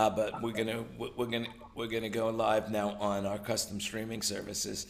uh, but we're gonna we're gonna we're gonna go live now on our custom streaming services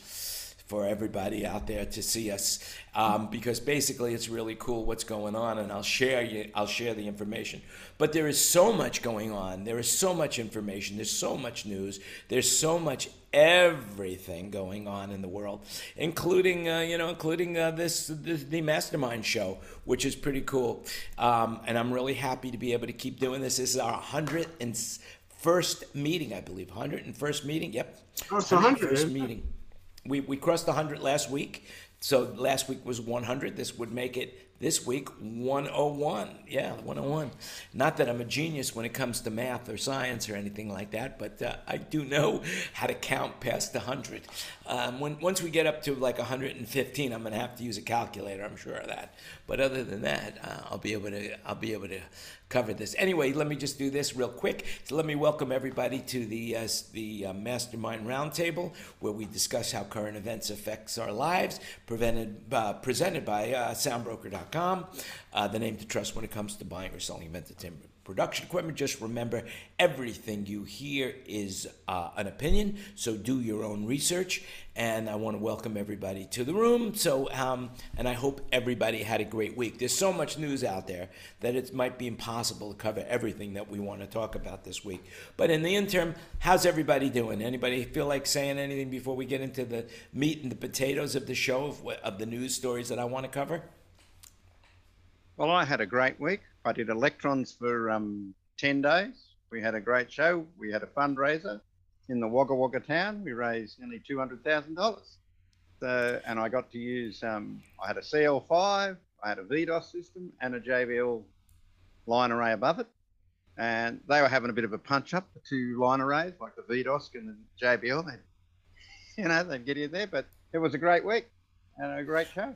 for everybody out there to see us um, because basically it's really cool what's going on and I'll share you I'll share the information. But there is so much going on. There is so much information. There's so much news. There's so much everything going on in the world including uh, you know including uh, this, this, the mastermind show which is pretty cool. Um, and I'm really happy to be able to keep doing this. This is our 101st meeting I believe. 101st meeting? Yep. Oh, it's 100, 101st meeting we, we crossed 100 last week. So last week was 100. This would make it this week 101. Yeah, 101. Not that I'm a genius when it comes to math or science or anything like that, but uh, I do know how to count past 100. Um, when, once we get up to like 115, I'm going to have to use a calculator. I'm sure of that. But other than that, uh, I'll be able to I'll be able to cover this. Anyway, let me just do this real quick. So let me welcome everybody to the uh, the uh, Mastermind Roundtable, where we discuss how current events affects our lives. Prevented, uh, presented by uh, SoundBroker.com, uh, the name to trust when it comes to buying or selling of entertainment production equipment. Just remember, everything you hear is uh, an opinion, so do your own research. And I want to welcome everybody to the room. So, um, and I hope everybody had a great week. There's so much news out there that it might be impossible to cover everything that we want to talk about this week. But in the interim, how's everybody doing? Anybody feel like saying anything before we get into the meat and the potatoes of the show of, of the news stories that I want to cover? Well, I had a great week. I did electrons for um, 10 days. We had a great show. We had a fundraiser in the Wagga Wagga town. We raised nearly $200,000. So, and I got to use, um, I had a CL5, I had a VDOS system, and a JBL line array above it. And they were having a bit of a punch up, the two line arrays, like the VDOS and the JBL. They, you know, they'd get in there, but it was a great week and a great show.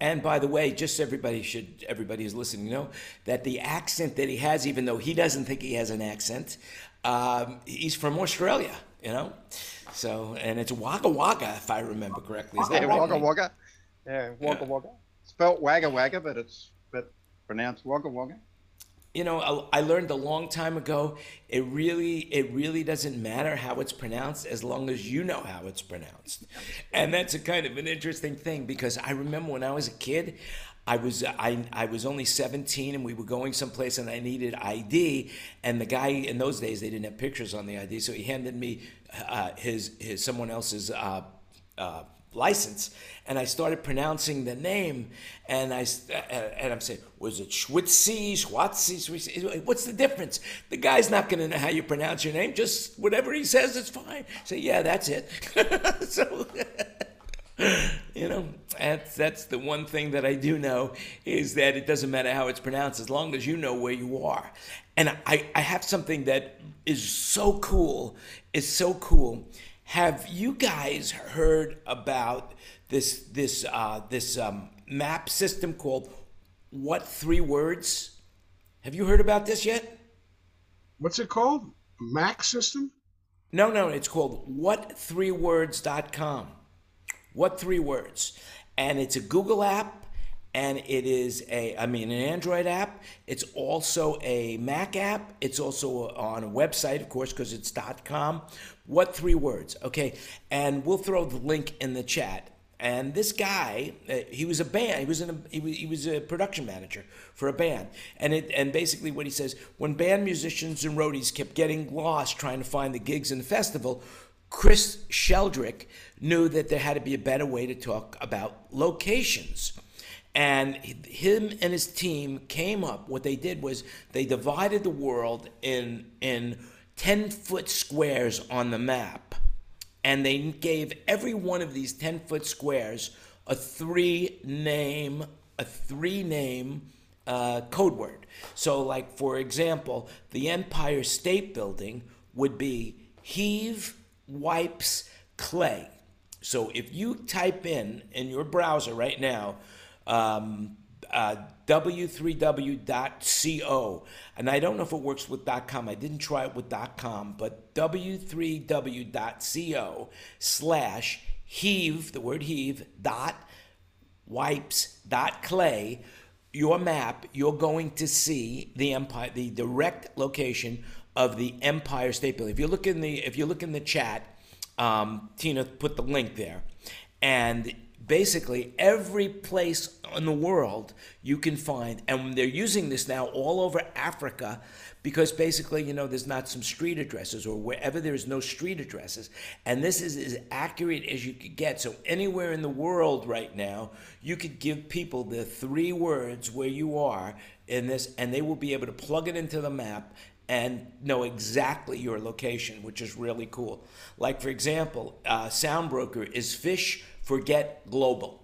And by the way, just everybody should everybody who's listening know that the accent that he has, even though he doesn't think he has an accent, um, he's from Australia. You know, so and it's Wagga Wagga, if I remember correctly. Is that yeah, right? Wagga Wagga. Yeah, Wagga Yeah. Wagga. Spelt Wagga Wagga, but it's but pronounced Wagga Wagga. You know, I learned a long time ago. It really, it really doesn't matter how it's pronounced as long as you know how it's pronounced, and that's a kind of an interesting thing because I remember when I was a kid, I was I I was only seventeen and we were going someplace and I needed ID, and the guy in those days they didn't have pictures on the ID, so he handed me uh, his his someone else's. Uh, uh, license. And I started pronouncing the name and I and I'm saying was it Schwitzy Schwatzy Schwitzy? what's the difference? The guy's not going to know how you pronounce your name just whatever he says it's fine. Say yeah that's it. So you know that's that's the one thing that I do know is that it doesn't matter how it's pronounced as long as you know where you are. And I, I have something that is so cool is so cool have you guys heard about this this uh, this um, map system called what three words? Have you heard about this yet? What's it called? Mac system? no no it's called what3words.com what three words. And it's a google app and it is a i mean an android app. It's also a mac app. It's also on a website of course because it's dot com. What three words? Okay. And we'll throw the link in the chat. And this guy uh, he was a band he was in a he was, he was a production manager for a band. And it and basically what he says when band musicians and roadies kept getting lost trying to find the gigs in the festival chris sheldrick knew that there had to be a better way to talk about locations and him and his team came up. What they did was they divided the world in in 10 foot squares on the map. And they gave every one of these 10 foot squares a three name a three name uh, code word. So like for example the empire state building would be heave wipes clay. So if you type in in your browser right now um, uh, w3w.co and i don't know if it works with com. I didn't try it with com but w3w.co slash heave the word heave dot wipes dot clay your map you're going to see the empire the direct location of the Empire State Building. If you look in the if you look in the chat, um, Tina put the link there, and basically every place in the world you can find, and they're using this now all over Africa because basically, you know, there's not some street addresses or wherever there's no street addresses. And this is as accurate as you could get. So anywhere in the world right now, you could give people the three words where you are in this, and they will be able to plug it into the map and know exactly your location, which is really cool. Like, for example, uh, Soundbroker is Fish Forget Global.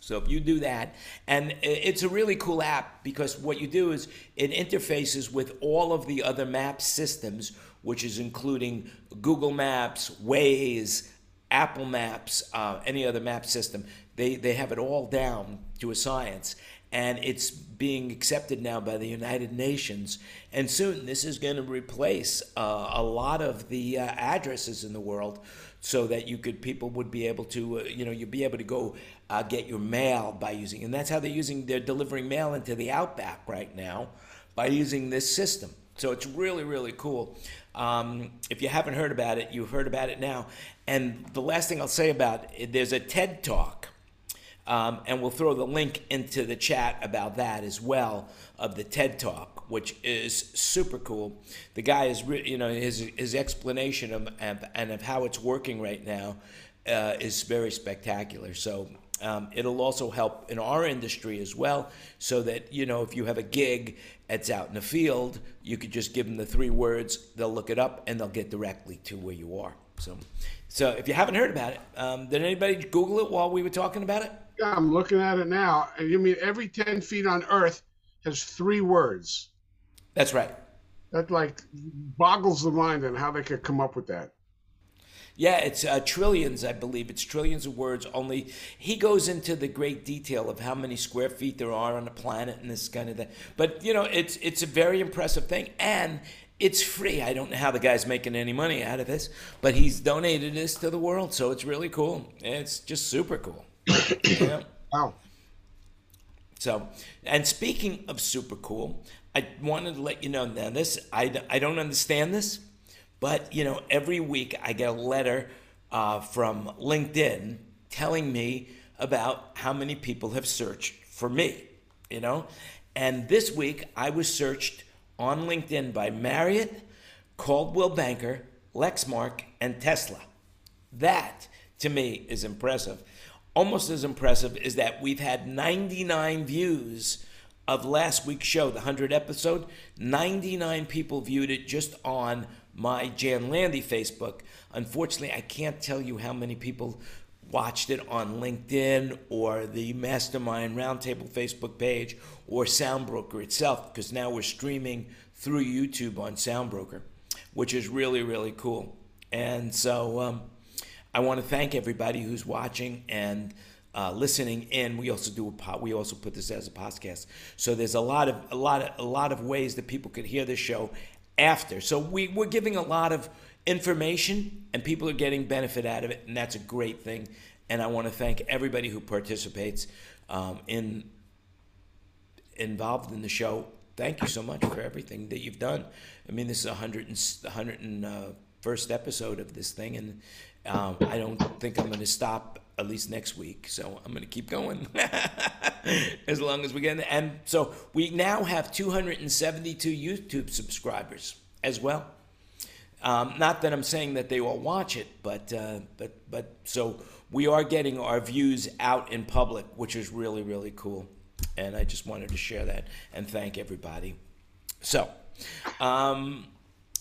So if you do that, and it's a really cool app because what you do is it interfaces with all of the other map systems, which is including Google Maps, Waze, Apple Maps, uh, any other map system. They, they have it all down to a science and it's being accepted now by the United Nations. And soon this is going to replace uh, a lot of the uh, addresses in the world, so that you could people would be able to uh, you know you'd be able to go uh, get your mail by using, and that's how they're using they're delivering mail into the outback right now by using this system. So it's really really cool. Um, if you haven't heard about it, you've heard about it now. And the last thing I'll say about it, there's a TED talk um, and we'll throw the link into the chat about that as well of the TED Talk, which is super cool. The guy is, you know, his his explanation of, of and of how it's working right now uh, is very spectacular. So um, it'll also help in our industry as well, so that you know if you have a gig that's out in the field, you could just give them the three words. They'll look it up and they'll get directly to where you are. So, so if you haven't heard about it, um, did anybody Google it while we were talking about it? Yeah, I'm looking at it now. You mean every 10 feet on Earth has three words? That's right. That like boggles the mind on how they could come up with that. Yeah, it's uh, trillions, I believe. It's trillions of words. Only he goes into the great detail of how many square feet there are on the planet and this kind of thing. But you know, it's it's a very impressive thing, and it's free. I don't know how the guy's making any money out of this, but he's donated this to the world, so it's really cool. It's just super cool. yeah. Wow. So, and speaking of super cool, I wanted to let you know now this, I, I don't understand this, but you know, every week I get a letter uh, from LinkedIn telling me about how many people have searched for me, you know? And this week I was searched on LinkedIn by Marriott, Coldwell Banker, Lexmark, and Tesla. That to me is impressive almost as impressive is that we've had 99 views of last week's show, the 100 episode. 99 people viewed it just on my Jan Landy Facebook. Unfortunately, I can't tell you how many people watched it on LinkedIn or the Mastermind Roundtable Facebook page or Soundbroker itself, because now we're streaming through YouTube on Soundbroker, which is really, really cool. And so, um, I want to thank everybody who's watching and uh, listening in. We also do a pod, we also put this as a podcast. So there's a lot of a lot of a lot of ways that people could hear this show after. So we, we're giving a lot of information and people are getting benefit out of it, and that's a great thing. And I want to thank everybody who participates um, in involved in the show. Thank you so much for everything that you've done. I mean, this is a hundred and hundred and uh, first episode of this thing, and um, I don't think I'm going to stop at least next week. So I'm going to keep going as long as we get. And so we now have 272 YouTube subscribers as well. Um, not that I'm saying that they all watch it, but uh, but but so we are getting our views out in public, which is really really cool. And I just wanted to share that and thank everybody. So. Um,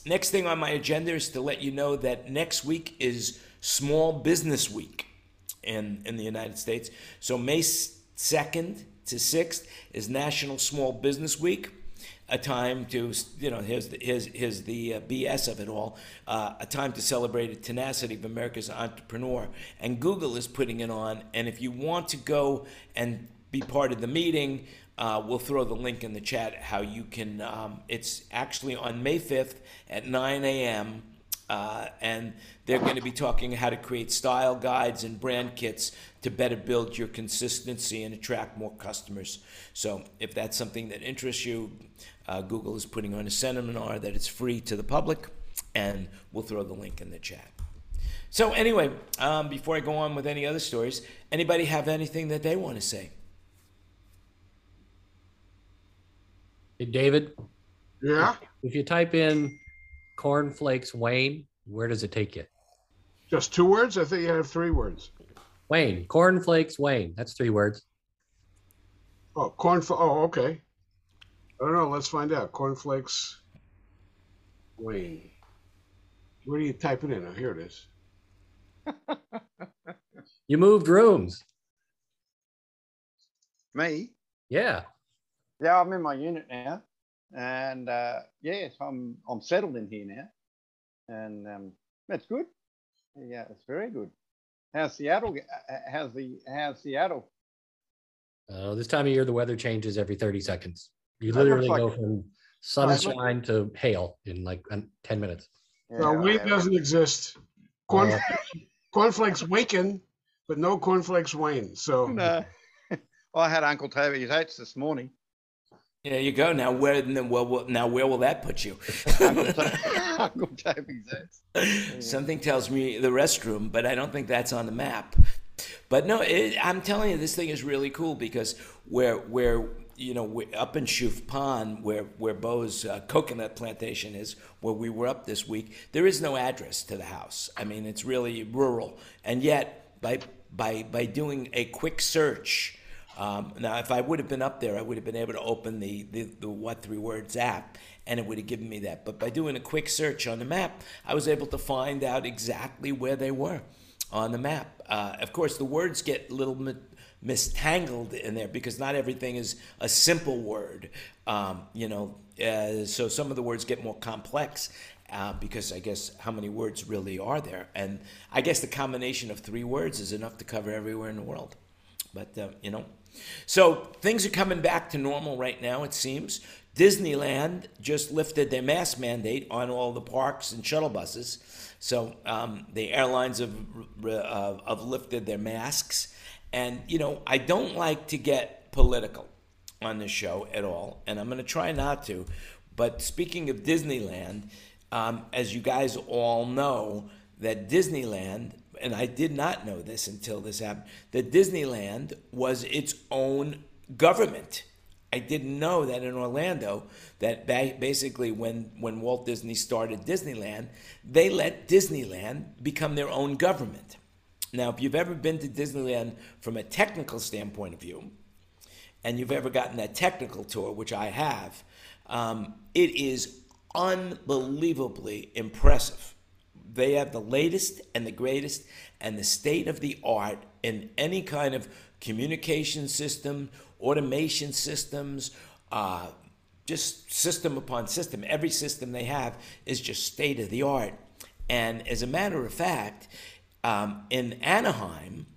next thing on my agenda is to let you know that next week is Small Business Week in, in the United States. So May 2nd to 6th is National Small Business Week. A time to, you know, here's the, here's, here's the uh, BS of it all. Uh, a time to celebrate the tenacity of America's entrepreneur. And Google is putting it on. And if you want to go and be part of the meeting, uh, we'll throw the link in the chat how you can. Um, it's actually on May 5th at 9 a.m Uh, and they're going to be talking how to create style guides and brand kits to better build your consistency and attract more customers. So, if that's something that interests you, uh, Google is putting on a seminar that it's free to the public, and we'll throw the link in the chat. So, anyway, um, before I go on with any other stories, anybody have anything that they want to say? Hey, David, Yeah, if you type in cornflakes Wayne, where does it take you? just two words. I think you have three words. Wayne, cornflakes Wayne. That's three words. Oh, corn. Oh, okay. I don't know. Let's find out. Cornflakes. Wayne. Where do you type it in? Oh, here it is. You moved rooms. Me? Yeah. Yeah, I'm in my unit now, and uh, yes, I'm I'm settled in here now, and um, that's good. Yeah, it's very good. How's Seattle? g- uh, uh, How's the how's Seattle? Uh, this time of year, the weather changes every 30 seconds. You literally like- go from sunshine to hail in like um, 10 minutes. No, Yeah, Wayne I- doesn't exist. Corn, Uh, cornflakes Waken, but no cornflakes wane. So No. I had Uncle Toby's oats this morning. There you go. Now where then well, now where will that put you? Uncle, To- Uncle Toby's oats. Something tells me the restroom, but I don't think that's on the map. But no, it, I'm telling you, this thing is really cool because where where you know we're up in Shuf Pond, where where Bo's uh, coconut plantation is, where we were up this week, there is no address to the house. I mean, it's really rural, and yet by by by doing a quick search. Um, now, if I would have been up there, I would have been able to open the, the, the What Three Words app and it would have given me that. But by doing a quick search on the map, I was able to find out exactly where they were on the map. Uh, of course, the words get a little mi- mistangled in there because not everything is a simple word. Um, you know, uh, so some of the words get more complex. Uh, because I guess how many words really are there? And I guess the combination of three words is enough to cover everywhere in the world. But, uh, you know, so things are coming back to normal right now, it seems. Disneyland just lifted their mask mandate on all the parks and shuttle buses. So um, the airlines have, uh, have lifted their masks. And, you know, I don't like to get political on this show at all, and I'm going to try not to. But speaking of Disneyland, um, as you guys all know, that Disneyland, and I did not know this until this happened, that Disneyland was its own government. I didn't know that in Orlando, that ba- basically when, when Walt Disney started Disneyland, they let Disneyland become their own government. Now, if you've ever been to Disneyland from a technical standpoint of view, and you've ever gotten that technical tour, which I have, um, it is unbelievably impressive. They have the latest and the greatest and the state of the art in any kind of communication system, automation systems, uh, just system upon system. Every system they have is just state of the art. And as a matter of fact, um, in Anaheim,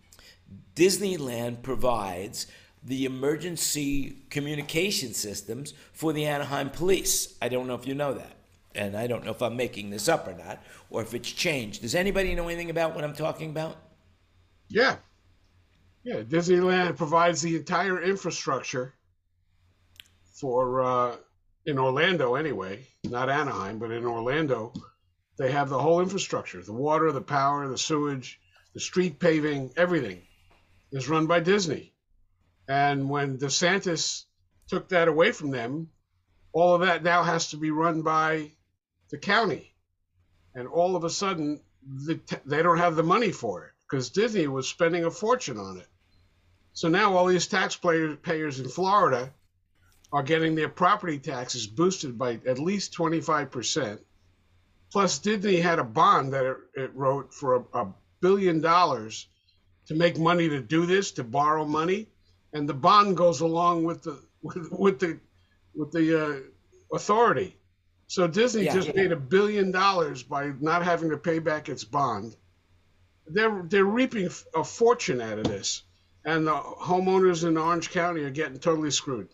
Disneyland provides the emergency communication systems for the Anaheim police. I don't know if you know that. And I don't know if I'm making this up or not, or if it's changed. Does anybody know anything about what I'm talking about? yeah, yeah. Disneyland provides the entire infrastructure for uh, in Orlando anyway, not Anaheim, but in Orlando, they have the whole infrastructure: the water, the power, the sewage, the street paving, everything is run by Disney. And when DeSantis took that away from them, all of that now has to be run by the county. And all of a sudden, the they don't have the money for it because Disney was spending a fortune on it. So now all these taxpayers payers in Florida are getting their property taxes boosted by at least 25%. Plus, Disney had a bond that it, it wrote for a, a billion dollars to make money to do this, to borrow money, and the bond goes along with the with, with the with the uh, authority. So Disney Yeah. just made a billion dollars by not having to pay back its bond. They're they're reaping a fortune out of this, and the homeowners in Orange County are getting totally screwed.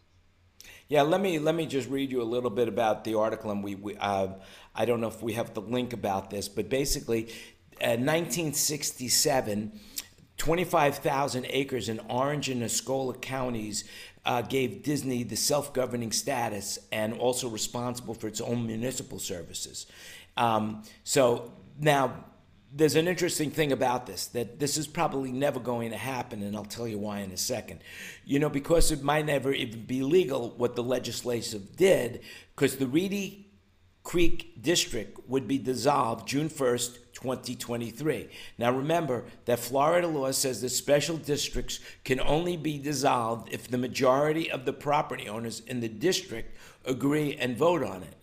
Yeah, let me let me just read you a little bit about the article, and we, we uh, I don't know if we have the link about this, but basically, uh, 1967, 25,000 acres in Orange and Osceola counties uh, gave Disney the self governing status and also responsible for its own municipal services. Um, so now, there's an interesting thing about this that this is probably never going to happen, and I'll tell you why in a second. You know, because it might never even be legal what the legislative did, because the Reedy Creek District would be dissolved June 1st, 2023. Now remember that Florida law says that special districts can only be dissolved if the majority of the property owners in the district agree and vote on it.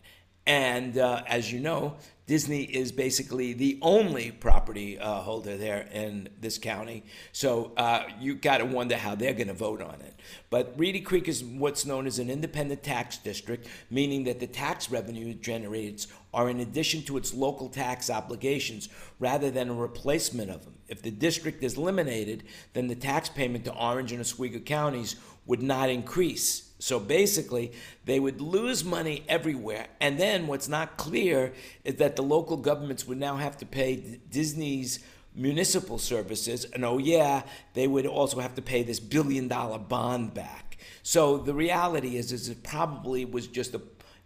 And uh, as you know, Disney is basically the only property uh, holder there in this county. So uh, you got to wonder how they're going to vote on it. But Reedy Creek is what's known as an independent tax district, meaning that the tax revenue it generates are in addition to its local tax obligations rather than a replacement of them. If the district is eliminated, then the tax payment to Orange and Osceola counties would not increase. So basically, they would lose money everywhere. And then what's not clear is that the local governments would now have to pay Disney's municipal services. And oh, yeah, they would also have to pay this billion dollar bond back. So the reality is, is it probably was just a,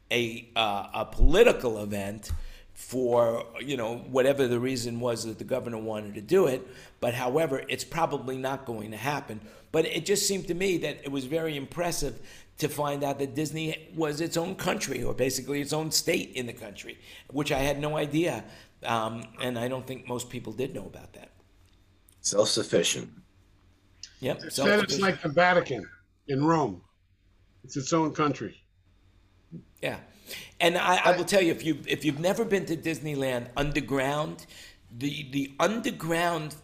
a, uh, a political event for you know whatever the reason was that the governor wanted to do it but however it's probably not going to happen but it just seemed to me that it was very impressive to find out that Disney was its own country, or basically its own state in the country, which I had no idea. Um, and I don't think most people did know about that. Self sufficient. Yep. It said it's like the Vatican in Rome. It's its own country. Yeah, and I, I will tell you if you if you've never been to Disneyland underground, the the underground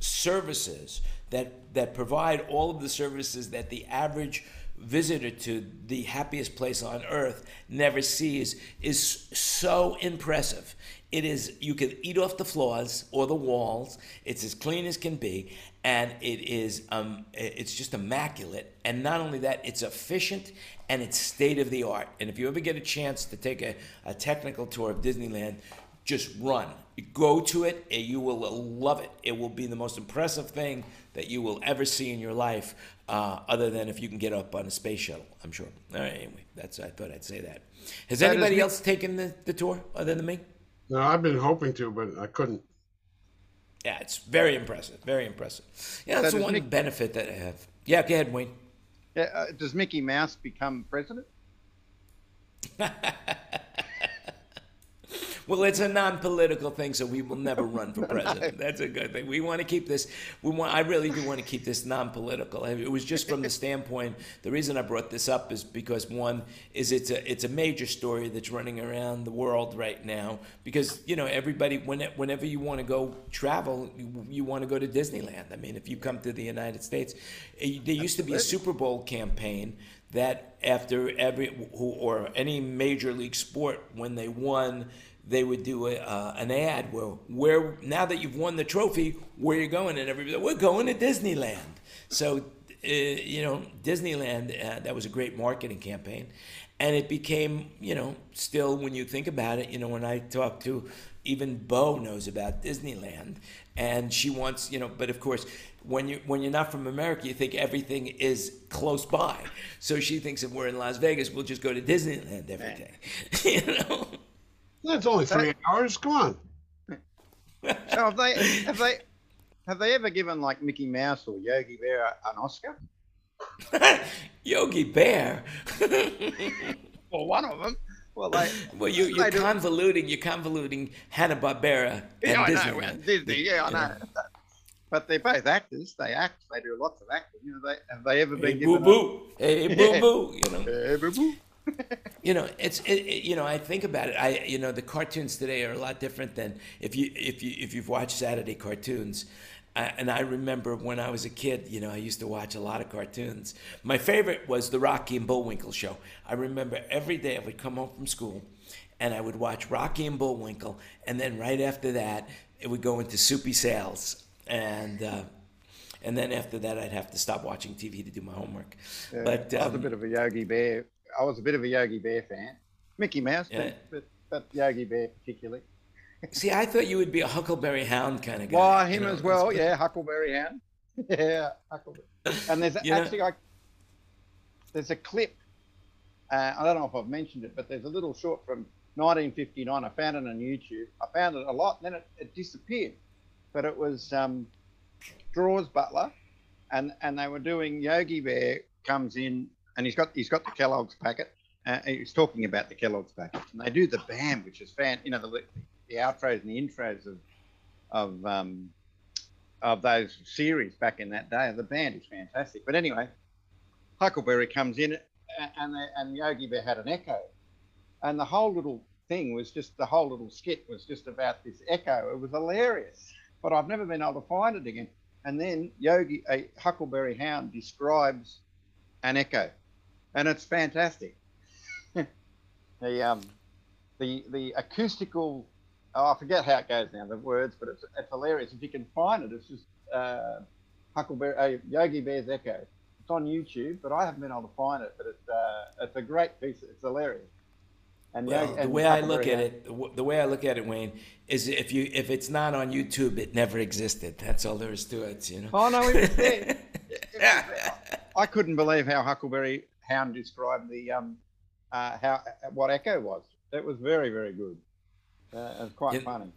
services that that provide all of the services that the average visitor to the happiest place on earth never sees is so impressive. It is you can eat off the floors or the walls. It's as clean as can be, and it is um, it's just immaculate. And not only that, it's efficient and it's state of the art. And if you ever get a chance to take a, a technical tour of Disneyland, just run. Go to it, and you will love it. It will be the most impressive thing that you will ever see in your life, uh, other than if you can get up on a space shuttle. I'm sure. All right, anyway, that's I thought I'd say that. Has That is anybody me- else taken the, the tour other than me? No, I've been hoping to, but I couldn't. Yeah, it's very impressive. Very impressive. Yeah, that's That the is one Mick- benefit that I have. Yeah, go ahead, Wayne. Uh, does Mickey Mouse become president? Well, it's a non-political thing, so we will never run for president. That's a good thing. We want to keep this. We want. I really do want to keep this non-political. It was just from the standpoint. The reason I brought this up is because one is it's a it's a major story that's running around the world right now. Because you know everybody when whenever you want to go travel, you, you want to go to Disneyland. I mean, if you come to the United States, eh, there used to be a Super Bowl campaign that after every or any major league sport when they won they would do a, uh, an ad where where now that you've won the trophy where you going and everybody we're going to disneyland so uh, you know disneyland uh, that was a great marketing campaign and it became you know still when you think about it you know when i talk to even bo knows about disneyland and she wants you know but of course when you when you're not from America, you think everything is close by. So she thinks if we're in Las Vegas, we'll just go to Disneyland every day. you know. That's only three hours. Come on. So have they have they have they ever given like Mickey Mouse or Yogi Bear an Oscar? Yogi Bear. Well, one of them. Well, they. well, you, you're they do- convoluting. You're convoluting Hanna Barbera and Yeah, I know. Disney. Yeah, I You know. But they're both actors. They act. They do lots of acting. You know, they have they ever Hey, been boo given? boo. Hey, boo boo. You know. Hey, boo boo. you know it's it, it- you know i think about it. I you know the cartoons today are a lot different than if you if you if you've watched saturday cartoons. Uh, and i remember when i was a kid you know i used to watch a lot of cartoons. My favorite was the rocky and bullwinkle show. I remember every day i would come home from school and i would watch rocky and bullwinkle and then right after that it would go into soupy sales. And uh, and then after that i'd have to stop watching tv to do my homework. Yeah, but I was a um, bit of a Yogi Bear. I was a bit of a Yogi Bear fan. Mickey Mouse, Yeah. but, but Yogi Bear particularly. See, I thought you would be a Huckleberry Hound kind of guy. Why you him know, as well? Yeah, Huckleberry Hound. yeah, Huckleberry. And there's You actually I, there's a clip. Uh, I don't know if I've mentioned it, but there's a little short from 1959. I found it on YouTube. I found it a lot, then it, it disappeared. But it was um, Daws Butler, and and they were doing Yogi Bear comes in, and he's got he's got the Kellogg's packet. Uh, he's talking about the Kellogg's packet, and they do the band, which is fan, you know, the the outros and the intros of of um, of those series back in that day. The band is fantastic. But anyway, Huckleberry comes in, and they, and Yogi Bear had an echo, and the whole little thing was just the whole little skit was just about this echo. It was hilarious, but I've never been able to find it again. And then Yogi, a Huckleberry Hound, describes an echo, and it's fantastic. the um, the the acoustical. Oh, I forget how it goes now, the words, but it's, it's hilarious. If you can find it, it's just uh, Huckleberry, uh, Yogi Bear's Echo. It's on YouTube, but I haven't been able to find it. But it's uh, it's a great piece. It's hilarious. And, Well, Yogi- the and way I look at it, the the way I look at it, Wayne, is if you if it's not on YouTube, it never existed. That's all there is to it, you know. Oh no, it was there. It was there. I couldn't believe how Huckleberry Hound described the um, uh, how what Echo was. It was very very good. Uh, it was quite You- funny.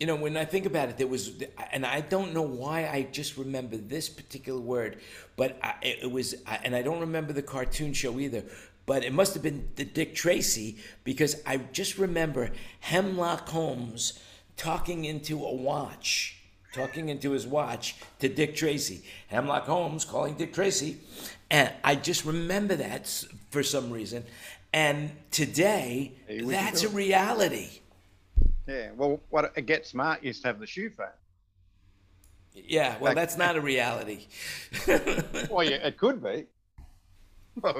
You know, when I think about it, there was, and I don't know why I just remember this particular word, but I, it was, and I don't remember the cartoon show either, but it must have been the Dick Tracy because I just remember Hemlock Holmes talking into a watch, talking into his watch to Dick Tracy. Hemlock Holmes calling Dick Tracy, and I just remember that for some reason. And today, Hey, that's a reality. Yeah. Well, what Get Smart used to have the shoe phone. Yeah, well, Like- that's not a reality. Well, yeah, it could be. Well,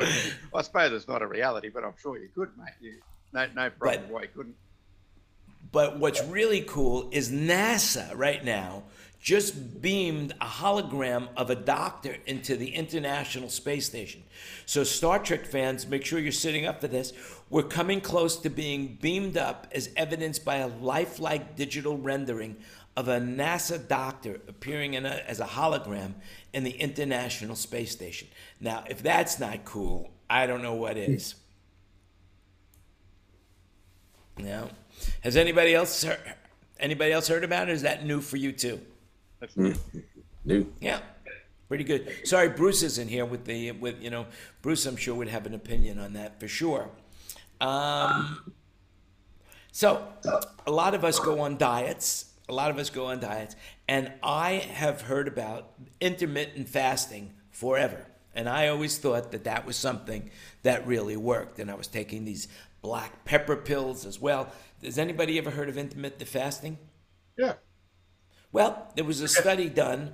I suppose it's not a reality, but I'm sure you could, mate. You, no, no problem But- why you couldn't. but what's really cool is NASA right now just beamed a hologram of a doctor into the International Space Station. So, Star Trek fans, make sure you're sitting up for this. We're coming close to being beamed up as evidenced by a lifelike digital rendering of a NASA doctor appearing in a, as a hologram in the International Space Station. Now, if that's not cool, I don't know what is. No. Has anybody else heard, anybody else heard about it? Is that new for you too? That's New. Yeah, pretty good. Sorry, Bruce isn't here with the with you know Bruce. I'm sure would have an opinion on that for sure. Um, so a lot of us go on diets. A lot of us go on diets, and I have heard about intermittent fasting forever. And I always thought that that was something that really worked. And I was taking these black pepper pills as well. Has anybody ever heard of intermittent fasting? Yeah. Well, there was a study done.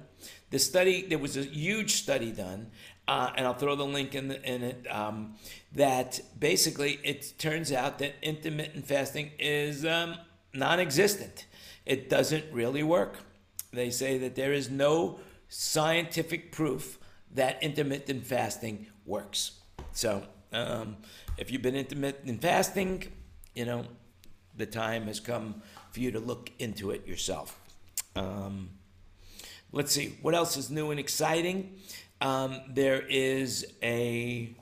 The study, there was a huge study done, uh, and I'll throw the link in, the, in it. Um, that basically, it turns out that intermittent fasting is um, non-existent. It doesn't really work. They say that there is no scientific proof that intermittent fasting works. So, um, if you've been intermittent fasting, you know, the time has come for you to look into it yourself. Um, let's see what else is new and exciting. Um, there is a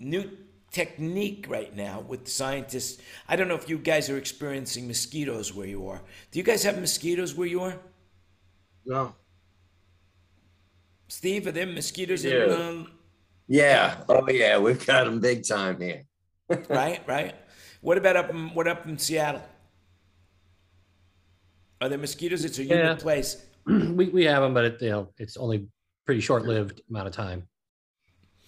new technique right now with scientists. I don't know if you guys are experiencing mosquitoes where you are. Do you guys have mosquitoes where you are? No. Steve, are there mosquitoes Yeah. in um, Yeah. Oh, yeah. We've got them big time here. right, right? What about up in, what up in Seattle? Are there mosquitoes? It's a humid Yeah. place. we, we have them, but it, you know, it's only pretty short lived amount of time.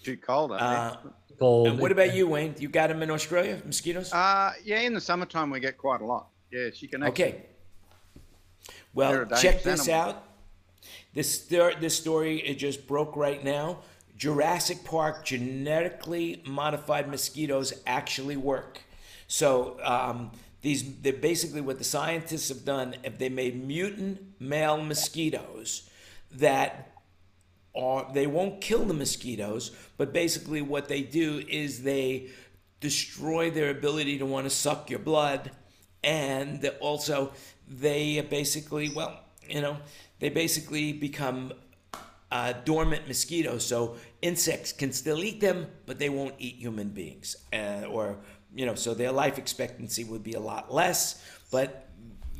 too cold, I think. Uh, Cold. and what about you, Wayne? You got them in Australia, mosquitoes? Uh, yeah, in the summertime we get quite a lot. Yeah, she can actually. Okay. Well, They're a check dangerous this animal. out. This stor- this story it just broke right now. Jurassic Park genetically modified mosquitoes actually work. So um, these they're basically what the scientists have done. If they made mutant male mosquitoes that are they won't kill the mosquitoes, but basically what they do is they destroy their ability to want to suck your blood and also they basically, well, you know, they basically become uh, dormant mosquitoes. So insects can still eat them, but they won't eat human beings. Uh, or, you know, so their life expectancy would be a lot less, but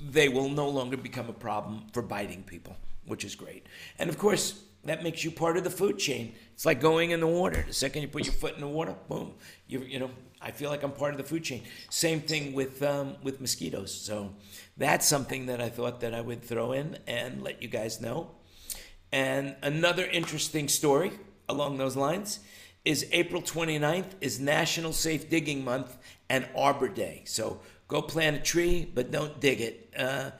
they will no longer become a problem for biting people, which is great. And of course, that makes you part of the food chain. It's like going in the water. The second you put your foot in the water, boom, you you know. I feel like I'm part of the food chain. Same thing with um, with mosquitoes. So that's something that I thought that I would throw in and let you guys know. And another interesting story along those lines is April 29th is National Safe Digging Month and Arbor Day. So go plant a tree, but don't dig it. Uh,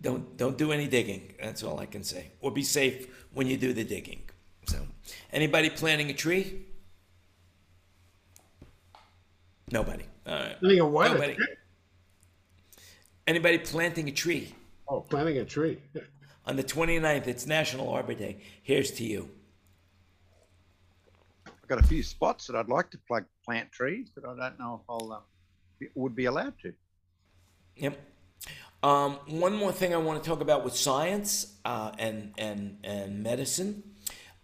don't don't do any digging. That's all I can say. Or be safe when you do the digging. So, anybody planting a tree? Nobody. All right. What? Nobody. Anybody planting a tree? Oh, planting a tree. On the 29th, it's National Arbor Day. Here's to you. I've got a few spots that I'd like to plug plant trees, but I don't know if I'll um, would be allowed to. Yep. Um, one more thing I want to talk about with science uh, and and and medicine.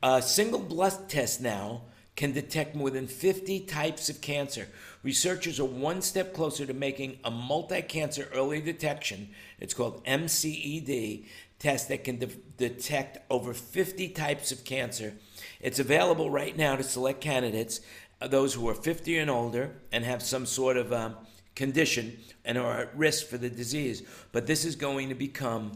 A single blood test now can detect more than 50 types of cancer. Researchers are one step closer to making a multi-cancer early detection. It's called MCED test that can de- detect over 50 types of cancer. It's available right now to select candidates, uh, those who are 50 and older and have some sort of um, condition and are at risk for the disease. But this is going to become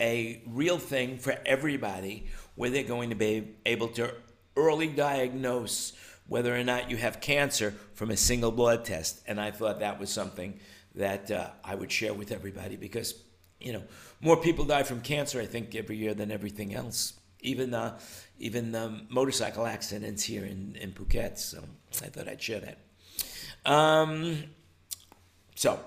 a real thing for everybody where they're going to be able to early diagnose whether or not you have cancer from a single blood test. And I thought that was something that uh, I would share with everybody because, you know, more people die from cancer, I think, every year than everything else. Even uh, even um, motorcycle accidents here in, in Phuket. So I thought I'd share that. Um, so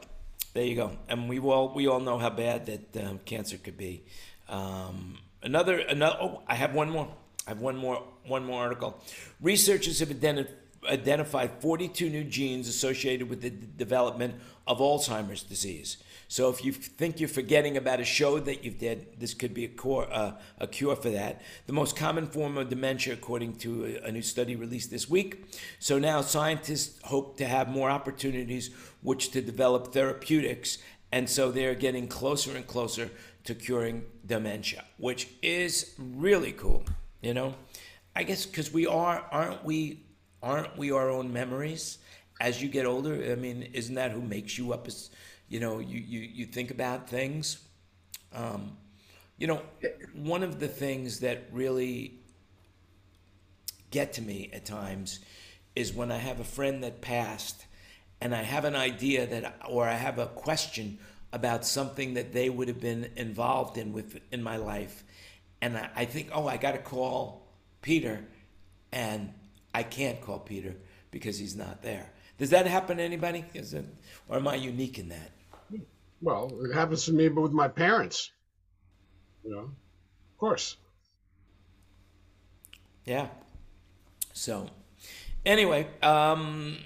there you go. And we all we all know how bad that um, cancer could be. Um, another another. Oh, I have one more. I have one more one more article. Researchers have identi- identified 42 new genes associated with the d- development of Alzheimer's disease. So if you think you're forgetting about a show that you've did, this could be a, core, uh, a cure for that. The most common form of dementia, according to a, a new study released this week. So now scientists hope to have more opportunities which to develop therapeutics, and so they're getting closer and closer to curing dementia, which is really cool. You know, I guess because we are, aren't we? Aren't we our own memories? As you get older, I mean, isn't that who makes you up? As you know, you you, you think about things. Um, you know, one of the things that really get to me at times is when I have a friend that passed and I have an idea that or I have a question about something that they would have been involved in with in my life and I, I think oh I got to call Peter and I can't call Peter because he's not there. Does that happen to anybody? Is it, or am I unique in that? Well, it happens to me, but with my parents. You know, of course. Yeah. So, anyway, um,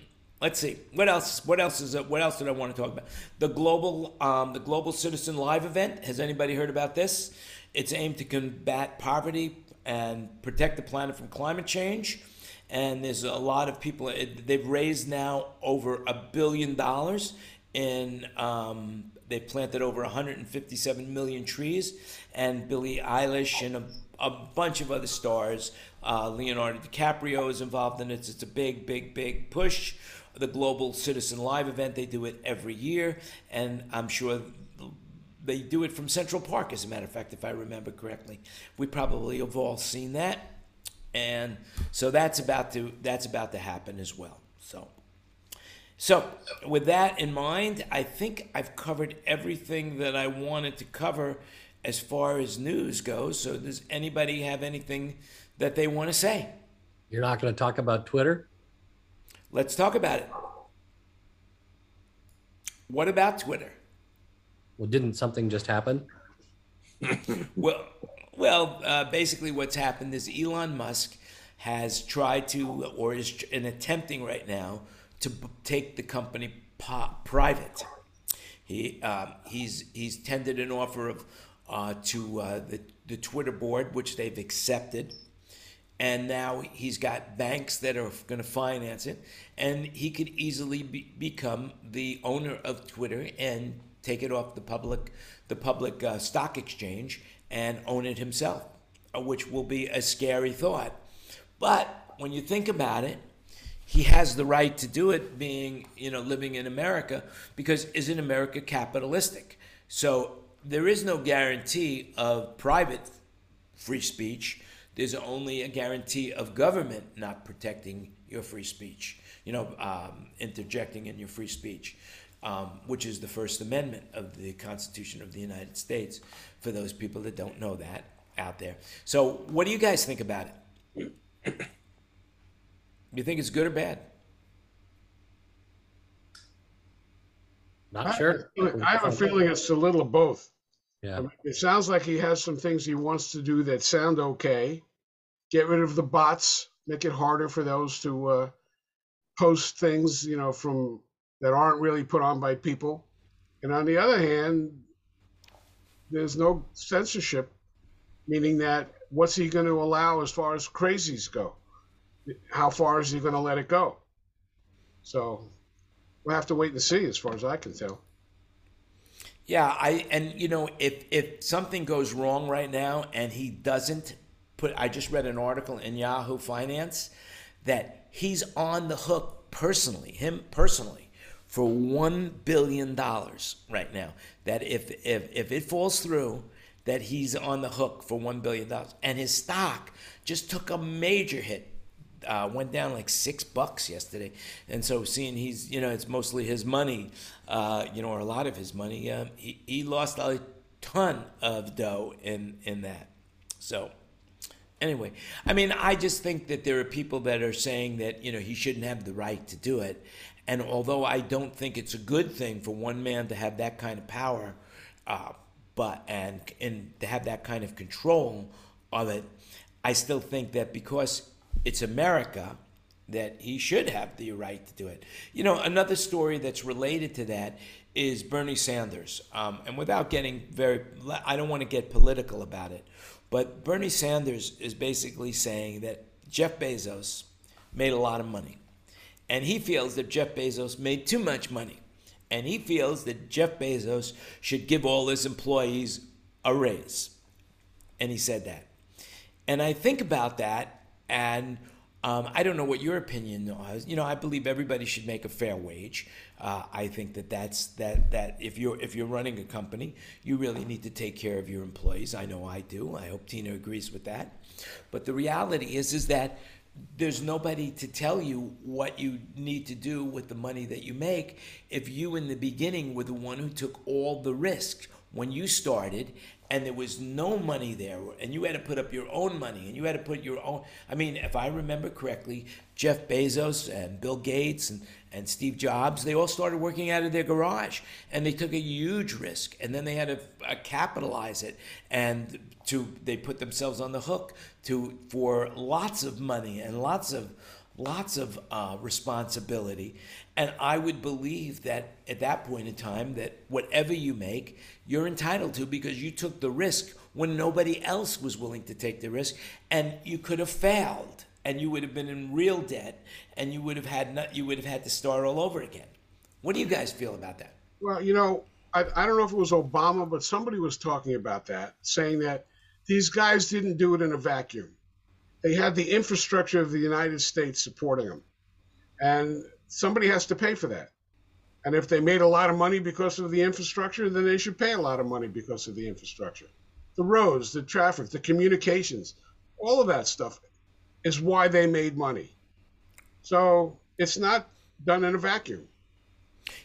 let's see what else. What else is? What else did I want to talk about? The global, um, the global citizen live event. Has anybody heard about this? It's aimed to combat poverty and protect the planet from climate change. And there's a lot of people. It, they've raised now over a billion dollars in. Um, they planted over 157 million trees, and Billie Eilish and a, a bunch of other stars. Uh, Leonardo DiCaprio is involved in it. It's a big, big, big push. The Global Citizen Live event, they do it every year, and I'm sure they do it from Central Park, as a matter of fact, if I remember correctly. We probably have all seen that, and so that's about to that's about to happen as well. So. So, with that in mind, I think I've covered everything that I wanted to cover as far as news goes. So, does anybody have anything that they want to say? You're not going to talk about Twitter? Let's talk about it. What about Twitter? Well, didn't something just happen? Well, well, uh, basically, what's happened is Elon Musk has tried to, or is in attempting right now, to take the company private. He um, he's he's tendered an offer of uh, to uh, the the Twitter board, which they've accepted, and now he's got banks that are going to finance it, and he could easily be, become the owner of Twitter and take it off the public the public uh, stock exchange and own it himself, uh, which will be a scary thought. But when you think about it, he has the right to do it being, you know, living in America because isn't America capitalistic? So there is no guarantee of private free speech. There's only a guarantee of government not protecting your free speech, you know, um, interjecting in your free speech, um, which is the First Amendment of the Constitution of the United States, for those people that don't know that out there. So, what do you guys think about it? You think it's good or bad? Not I- sure. I have a feeling it's a little of both. I Yeah. mean, It sounds like he has some things he wants to do that sound okay. Get rid of the bots, make it harder for those to uh, post things, you know, from that aren't really put on by people. And on the other hand, there's no censorship, meaning that what's he going to allow as far as crazies go? How far is he going to let it go? So we'll have to wait and see, as far as I can tell. Yeah, I and you know if if something goes wrong right now and he doesn't put I just read an article in Yahoo Finance that he's on the hook personally, him personally for 1 billion dollars right now. That if if if it falls through that he's on the hook for 1 billion dollars and his stock just took a major hit uh, went down like six bucks yesterday, and so seeing he's you know it's mostly his money, uh, you know, or a lot of his money. Um, he he lost a ton of dough in in that. So anyway, I mean, I just think that there are people that are saying that you know he shouldn't have the right to do it, and although I don't think it's a good thing for one man to have that kind of power, uh, but and and to have that kind of control of it, I still think that because it's America that he should have the right to do it. You know, another story that's related to that is Bernie Sanders. Um, and without getting very, I don't want to get political about it, but Bernie Sanders is basically saying that Jeff Bezos made a lot of money. And he feels that Jeff Bezos made too much money. And he feels that Jeff Bezos should give all his employees a raise. And he said that. And I think about that and um, I don't know what your opinion was. You know, I believe everybody should make a fair wage. Uh, I think that that's that that if you're if you're running a company, you really need to take care of your employees. I know I do. I hope Tina agrees with that. But the reality is is that there's nobody to tell you what you need to do with the money that you make if you in the beginning were the one who took all the risk when you started and there was no money there and you had to put up your own money and you had to put your own i mean if i remember correctly jeff bezos and bill gates and, and steve jobs they all started working out of their garage and they took a huge risk and then they had to uh, capitalize it and to they put themselves on the hook to for lots of money and lots of lots of uh, responsibility. And I would believe that at that point in time, that whatever you make, you're entitled to because you took the risk when nobody else was willing to take the risk, and you could have failed, and you would have been in real debt, and you would have had not, you would have had to start all over again. What do you guys feel about that? Well, you know, I, I don't know if it was Obama, but somebody was talking about that, saying that these guys didn't do it in a vacuum. They had the infrastructure of the United States supporting them. And somebody has to pay for that. And if they made a lot of money because of the infrastructure, then they should pay a lot of money because of the infrastructure. The roads, the traffic, the communications, all of that stuff is why they made money. So it's not done in a vacuum.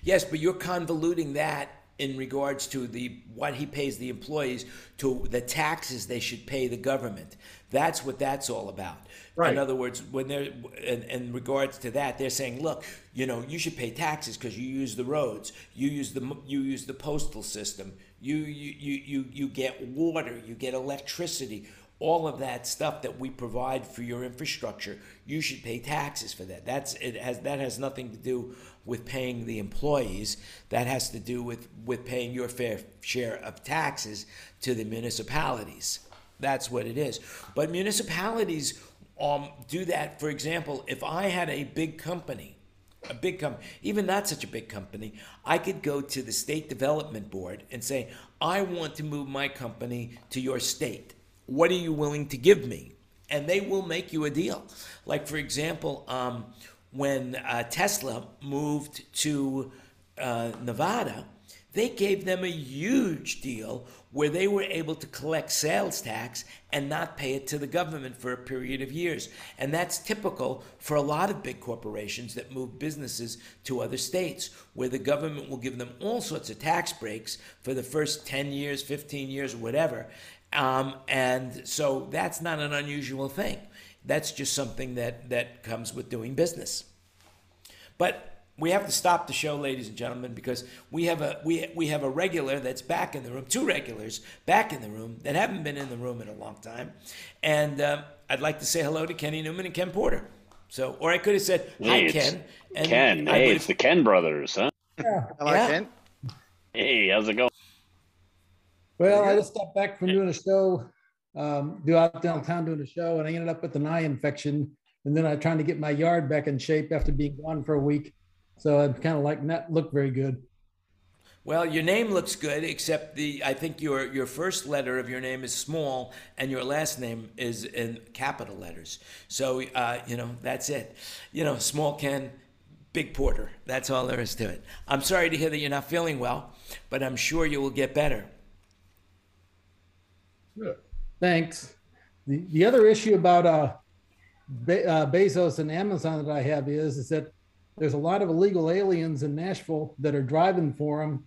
Yes, but you're convoluting that in regards to the what he pays the employees to the taxes they should pay the government. That's what that's all about. Right. In other words, when they're in, in regards to that, they're saying, look, you know, you should pay taxes because you use the roads, you use the you use the postal system, you you you you, you get water, you get electricity. all of that stuff that we provide for your infrastructure, you should pay taxes for that. That's it has that has nothing to do with paying the employees. That has to do with with paying your fair share of taxes to the municipalities. That's what it is. But municipalities um, do that. For example, if I had a big company, a big company, even not such a big company, I could go to the state development board and say, I want to move my company to your state. What are you willing to give me? And they will make you a deal. Like, for example, um, when uh, Tesla moved to uh, Nevada, they gave them a huge deal where they were able to collect sales tax and not pay it to the government for a period of years. And that's typical for a lot of big corporations that move businesses to other states, where the government will give them all sorts of tax breaks for the first 10 years, 15 years, whatever. Um, and so that's not an unusual thing. That's just something that, that comes with doing business. But we have to stop the show, ladies and gentlemen, because we have a we we have a regular that's back in the room, two regulars back in the room that haven't been in the room in a long time, and um, I'd like to say hello to Kenny Newman and Ken Porter. So, or I could have said hi, Hey, it's Ken. And Ken, I hey, would've- it's the Ken brothers, huh? Hello, Yeah. Ken. Hey, how's it going? Well, I just stopped back from doing a show, um, do out downtown doing a show, and I ended up with an eye infection. And then I trying to get my yard back in shape after being gone for a week. So I'm kind of like not look very good. Well, your name looks good, except the I think your your first letter of your name is small, and your last name is in capital letters. So uh, you know that's it. You know, small Ken, big Porter. That's all there is to it. I'm sorry to hear that you're not feeling well, but I'm sure you will get better. Yeah. Thanks. The, the other issue about uh, Be- uh, Bezos and Amazon that I have is, is that there's a lot of illegal aliens in Nashville that are driving for them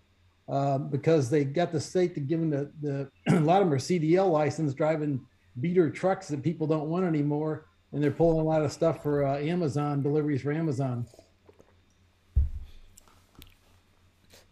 uh, because they got the state to give them the, the a lot of them are CDL license driving beater trucks that people don't want anymore. And they're pulling a lot of stuff for uh, Amazon deliveries for Amazon.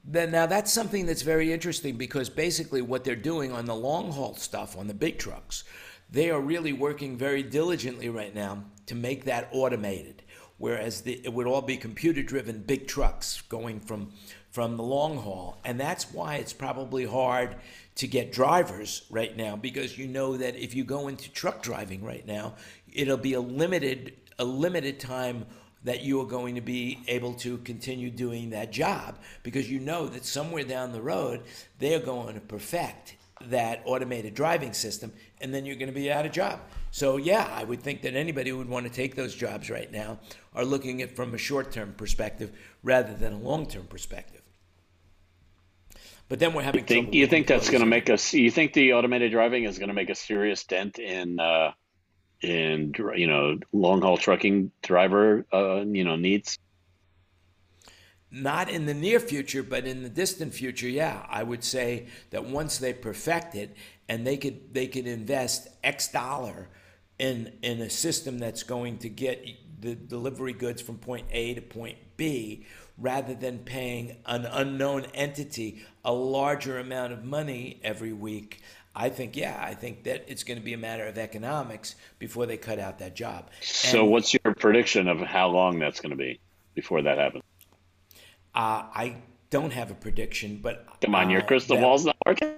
Then now that's something that's very interesting because basically what they're doing on the long haul stuff on the big trucks, they are really working very diligently right now to make that automated. Whereas the, it would all be computer driven big trucks going from from the long haul, and that's why it's probably hard to get drivers right now because you know that if you go into truck driving right now, it'll be a limited a limited time that you are going to be able to continue doing that job because you know that somewhere down the road they are going to perfect that automated driving system and then you're going to be out of job. So yeah, I would think that anybody who would want to take those jobs right now are looking at from a short-term perspective rather than a long-term perspective. But then we're having You think trouble you think that's going to make us? You think the automated driving is going to make a serious dent in uh, in dr- you know long haul trucking driver uh, you know needs? Not in the near future, but in the distant future, yeah, I would say that once they perfect it and they could they could invest X dollar in in a system that's going to get the delivery goods from point A to point B rather than paying an unknown entity a larger amount of money every week. I think yeah, I think that it's going to be a matter of economics before they cut out that job. So, And- what's your prediction of how long that's going to be before that happens? Uh, I don't have a prediction, but Come on, your uh, crystal that- ball's not working.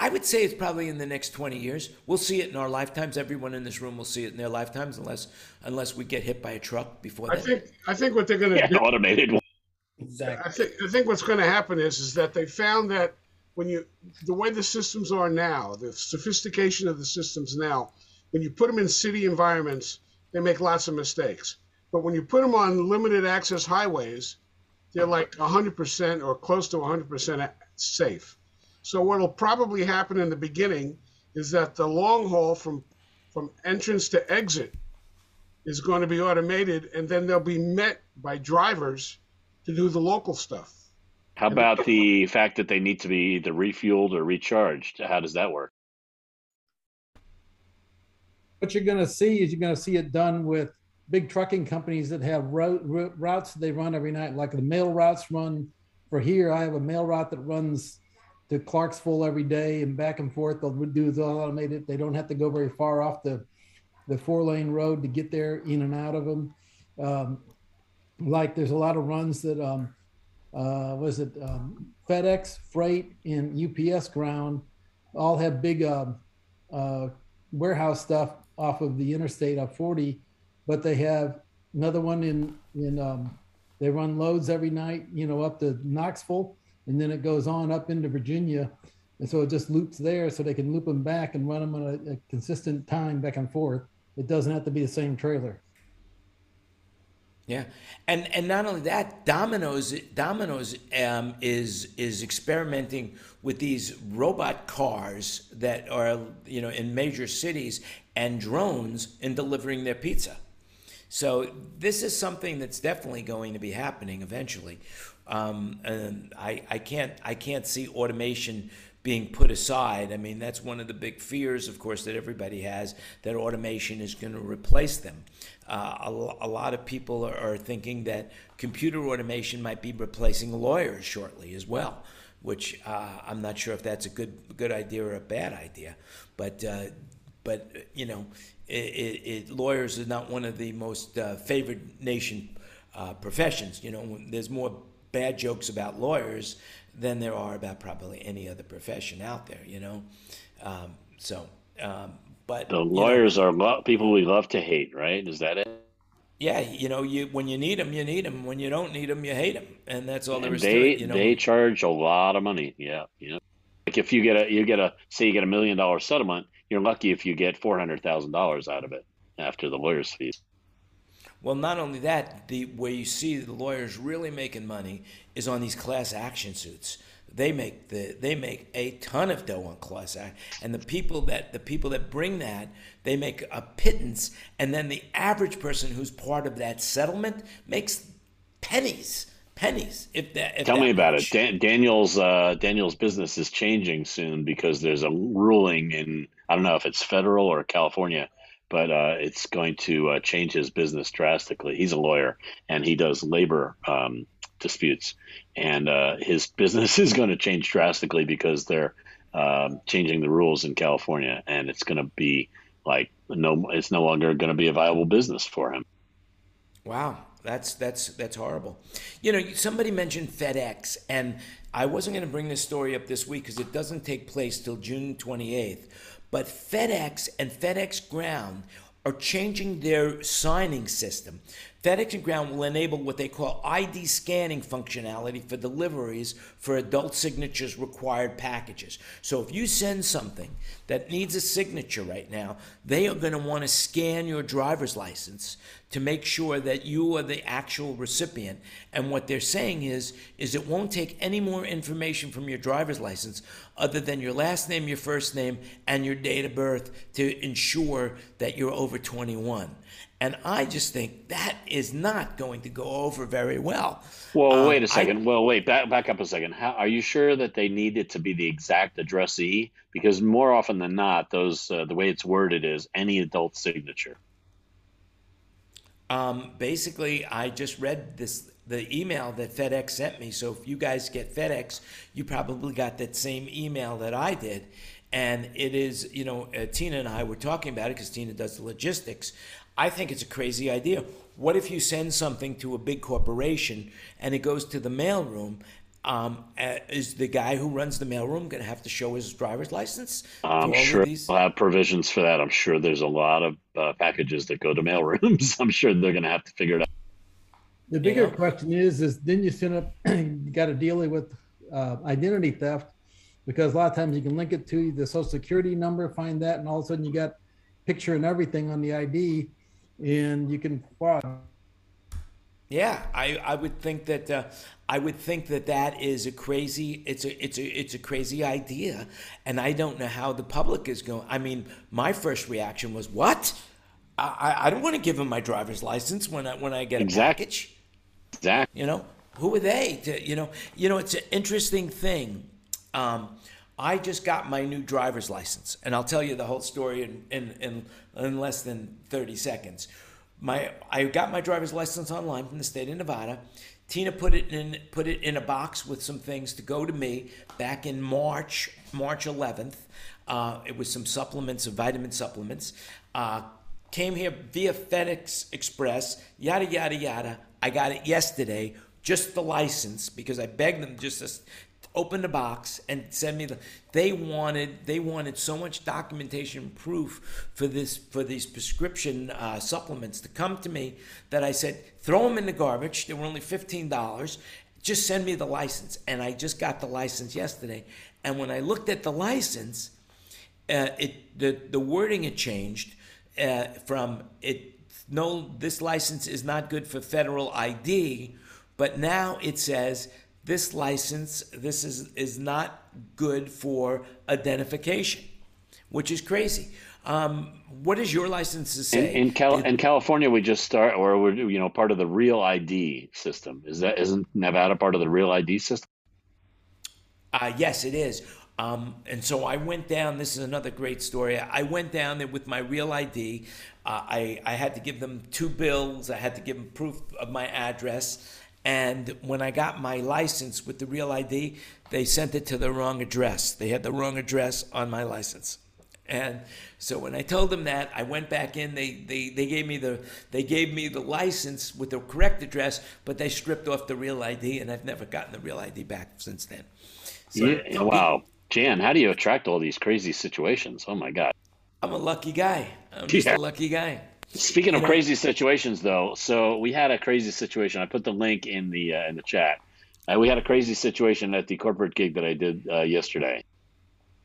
I would say it's probably in the next 20 years. We'll see it in our lifetimes. Everyone in this room will see it in their lifetimes, unless unless we get hit by a truck before I that. think I think what they're going to Yeah, do. automated. one. Exactly. I think I think what's going to happen is is that they found that when you the way the systems are now, the sophistication of the systems now, when you put them in city environments, they make lots of mistakes. But when you put them on limited access highways, they're like 100% or close to 100% safe. So what'll probably happen in the beginning is that the long haul from from entrance to exit is going to be automated, and then they'll be met by drivers to do the local stuff. How about the fact that they need to be either refueled or recharged? How does that work? what you're going to see is you're going to see it done with big trucking companies that have route, routes they run every night like the mail routes run for here i have a mail route that runs to Clarksville every day and back and forth. They'll do the automated. They don't have to go very far off the the four lane road to get there in and out of them. Um, like there's a lot of runs that um, uh, was it um, FedEx, Freight, and UPS ground all have big um, uh, warehouse stuff off of the interstate of 40, but they have another one in in um, they run loads every night, you know, up to Knoxville, and then it goes on up into Virginia, and so it just loops there, so they can loop them back and run them on a, a consistent time back and forth. It doesn't have to be the same trailer. Yeah, and and not only that, Domino's Domino's um, is is experimenting with these robot cars that are you know in major cities and drones in delivering their pizza. So this is something that's definitely going to be happening eventually. Um, and I, I can't I can't see automation being put aside. I mean, that's one of the big fears, of course, that everybody has that automation is going to replace them. Uh, a, a, lot of people are, are, thinking that computer automation might be replacing lawyers shortly as well, which uh, I'm not sure if that's a good good idea or a bad idea. But uh, but you know, it, it, lawyers are not one of the most uh, favored nation uh, professions. You know, there's more bad jokes about lawyers than there are about probably any other profession out there. You know, um, so. Um, but the lawyers know, are lo- people we love to hate, right? Is that it? Yeah, you know, you when you need them, you need them. When you don't need them, you hate them, and that's all and there is they, to it. You know? they charge a lot of money. Yeah, you know, like if you get a you get a say you get a million dollar settlement, you're lucky if you get four hundred thousand dollars out of it after the lawyer's fees. Well, not only that, the where you see the lawyers really making money is on these class action suits they make the they make a ton of dough on class act and the people that the people that bring that they make a pittance and then the average person who's part of that settlement makes pennies pennies if that if tell that me about much. it Dan, daniel's uh, daniel's business is changing soon because there's a ruling in i don't know if it's federal or california but uh, it's going to uh, change his business drastically he's a lawyer and he does labor um, disputes, and uh, his business is going to change drastically because they're um, changing the rules in California, and it's going to be like no, it's no longer going to be a viable business for him. Wow, that's that's that's horrible. You know, somebody mentioned FedEx, and I wasn't going to bring this story up this week because it doesn't take place till June 28th. But FedEx and FedEx Ground are changing their signing system FedEx and Ground will enable what they call ID scanning functionality for deliveries for adult signatures required packages. So if you send something that needs a signature right now, they are going to want to scan your driver's license to make sure that you are the actual recipient. And what they're saying is is it won't take any more information from your driver's license other than your last name, your first name, and your date of birth to ensure that you're over 21. And I just think that is not going to go over very well. Well, um, wait a second. I, well, wait, back, back up a second. How, are you sure that they need it to be the exact addressee? Because more often than not, those uh, the way it's worded is any adult signature. Um, basically, I just read this the email that FedEx sent me. So if you guys get FedEx, you probably got that same email that I did. And it is, you know, uh, Tina and I were talking about it because Tina does the logistics. I think it's a crazy idea. What if you send something to a big corporation and it goes to the mailroom? Um, uh, is the guy who runs the mailroom going to have to show his driver's license? I'm sure these? we'll have provisions for that. I'm sure there's a lot of uh, packages that go to mailrooms. I'm sure they're going to have to figure it out. The bigger yeah. question is: is then you send up, you got to deal with uh, identity theft because a lot of times you can link it to the social security number, find that, and all of a sudden you got picture and everything on the ID and you can fraud. Yeah, I, I would think that uh, I would think that that is a crazy it's a it's a it's a crazy idea, and I don't know how the public is going. I mean, my first reaction was what? I, I don't want to give him my driver's license when I when I get a exactly. package. Exactly. You know, who are they? To, you know, you know, it's an interesting thing. Um, I just got my new driver's license, and I'll tell you the whole story in, in, in, in, less than 30 seconds. My, I got my driver's license online from the state of Nevada. Tina put it in put it in a box with some things to go to me back in March March 11th. Uh, it was some supplements, some vitamin supplements. Uh, came here via FedEx Express. Yada yada yada. I got it yesterday. Just the license because I begged them just to open the box and send me the they wanted they wanted so much documentation proof for this for these prescription uh, supplements to come to me that I said throw them in the garbage. They were only $15 just send me the license. And I just got the license yesterday. And when I looked at the license uh, it the the wording had changed uh, from it no this license is not good for federal ID but now it says this license, this is, is not good for identification, which is crazy. Um, what does your license In, say? in, Cal- in California, we just start, or we're you know part of the Real ID system. Is that isn't Nevada part of the Real ID system? Uh, yes, it is. Um, and so I went down. This is another great story. I went down there with my real ID. Uh, I, I had to give them two bills. I had to give them proof of my address. And when I got my license with the real ID, they sent it to the wrong address. They had the wrong address on my license. And so when I told them that, I went back in. They, they, they gave me the they gave me the license with the correct address, but they stripped off the real ID, and I've never gotten the real ID back since then. So, yeah, wow, Jan, how do you attract all these crazy situations? Oh my God. I'm a lucky guy. I'm just Yeah. a lucky guy. Speaking of crazy situations, though, so we had a crazy situation. I put the link in the uh, in the chat. Uh, we had a crazy situation at the corporate gig that I did uh, yesterday.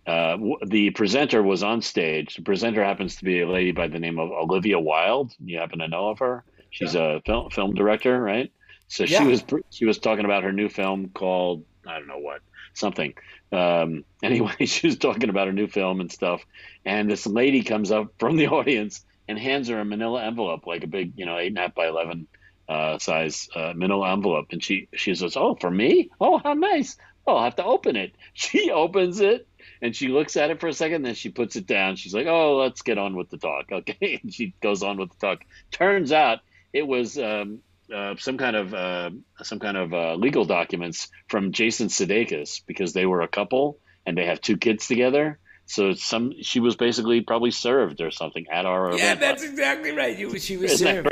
Uh, w- the presenter was on stage. The presenter happens to be a lady by the name of Olivia Wilde. You happen to know of her? She's a film film director, right? So Yeah. she was she was talking about her new film called I don't know what something. Um, anyway, she was talking about her new film and stuff, and this lady comes up from the audience and hands her a manila envelope, like a big, you know, eight and a half by eleven uh, size uh, manila envelope, and she she says, "Oh, for me? Oh, how nice! Oh, I'll have to open it." She opens it and she looks at it for a second, then she puts it down. She's like, "Oh, let's get on with the talk." Okay, and she goes on with the talk. Turns out it was. Um, uh, some kind of uh, some kind of uh, legal documents from Jason Sudeikis because they were a couple and they have two kids together. So some she was basically probably served or something at our Yeah, event. that's exactly right. You, she was Isn't served.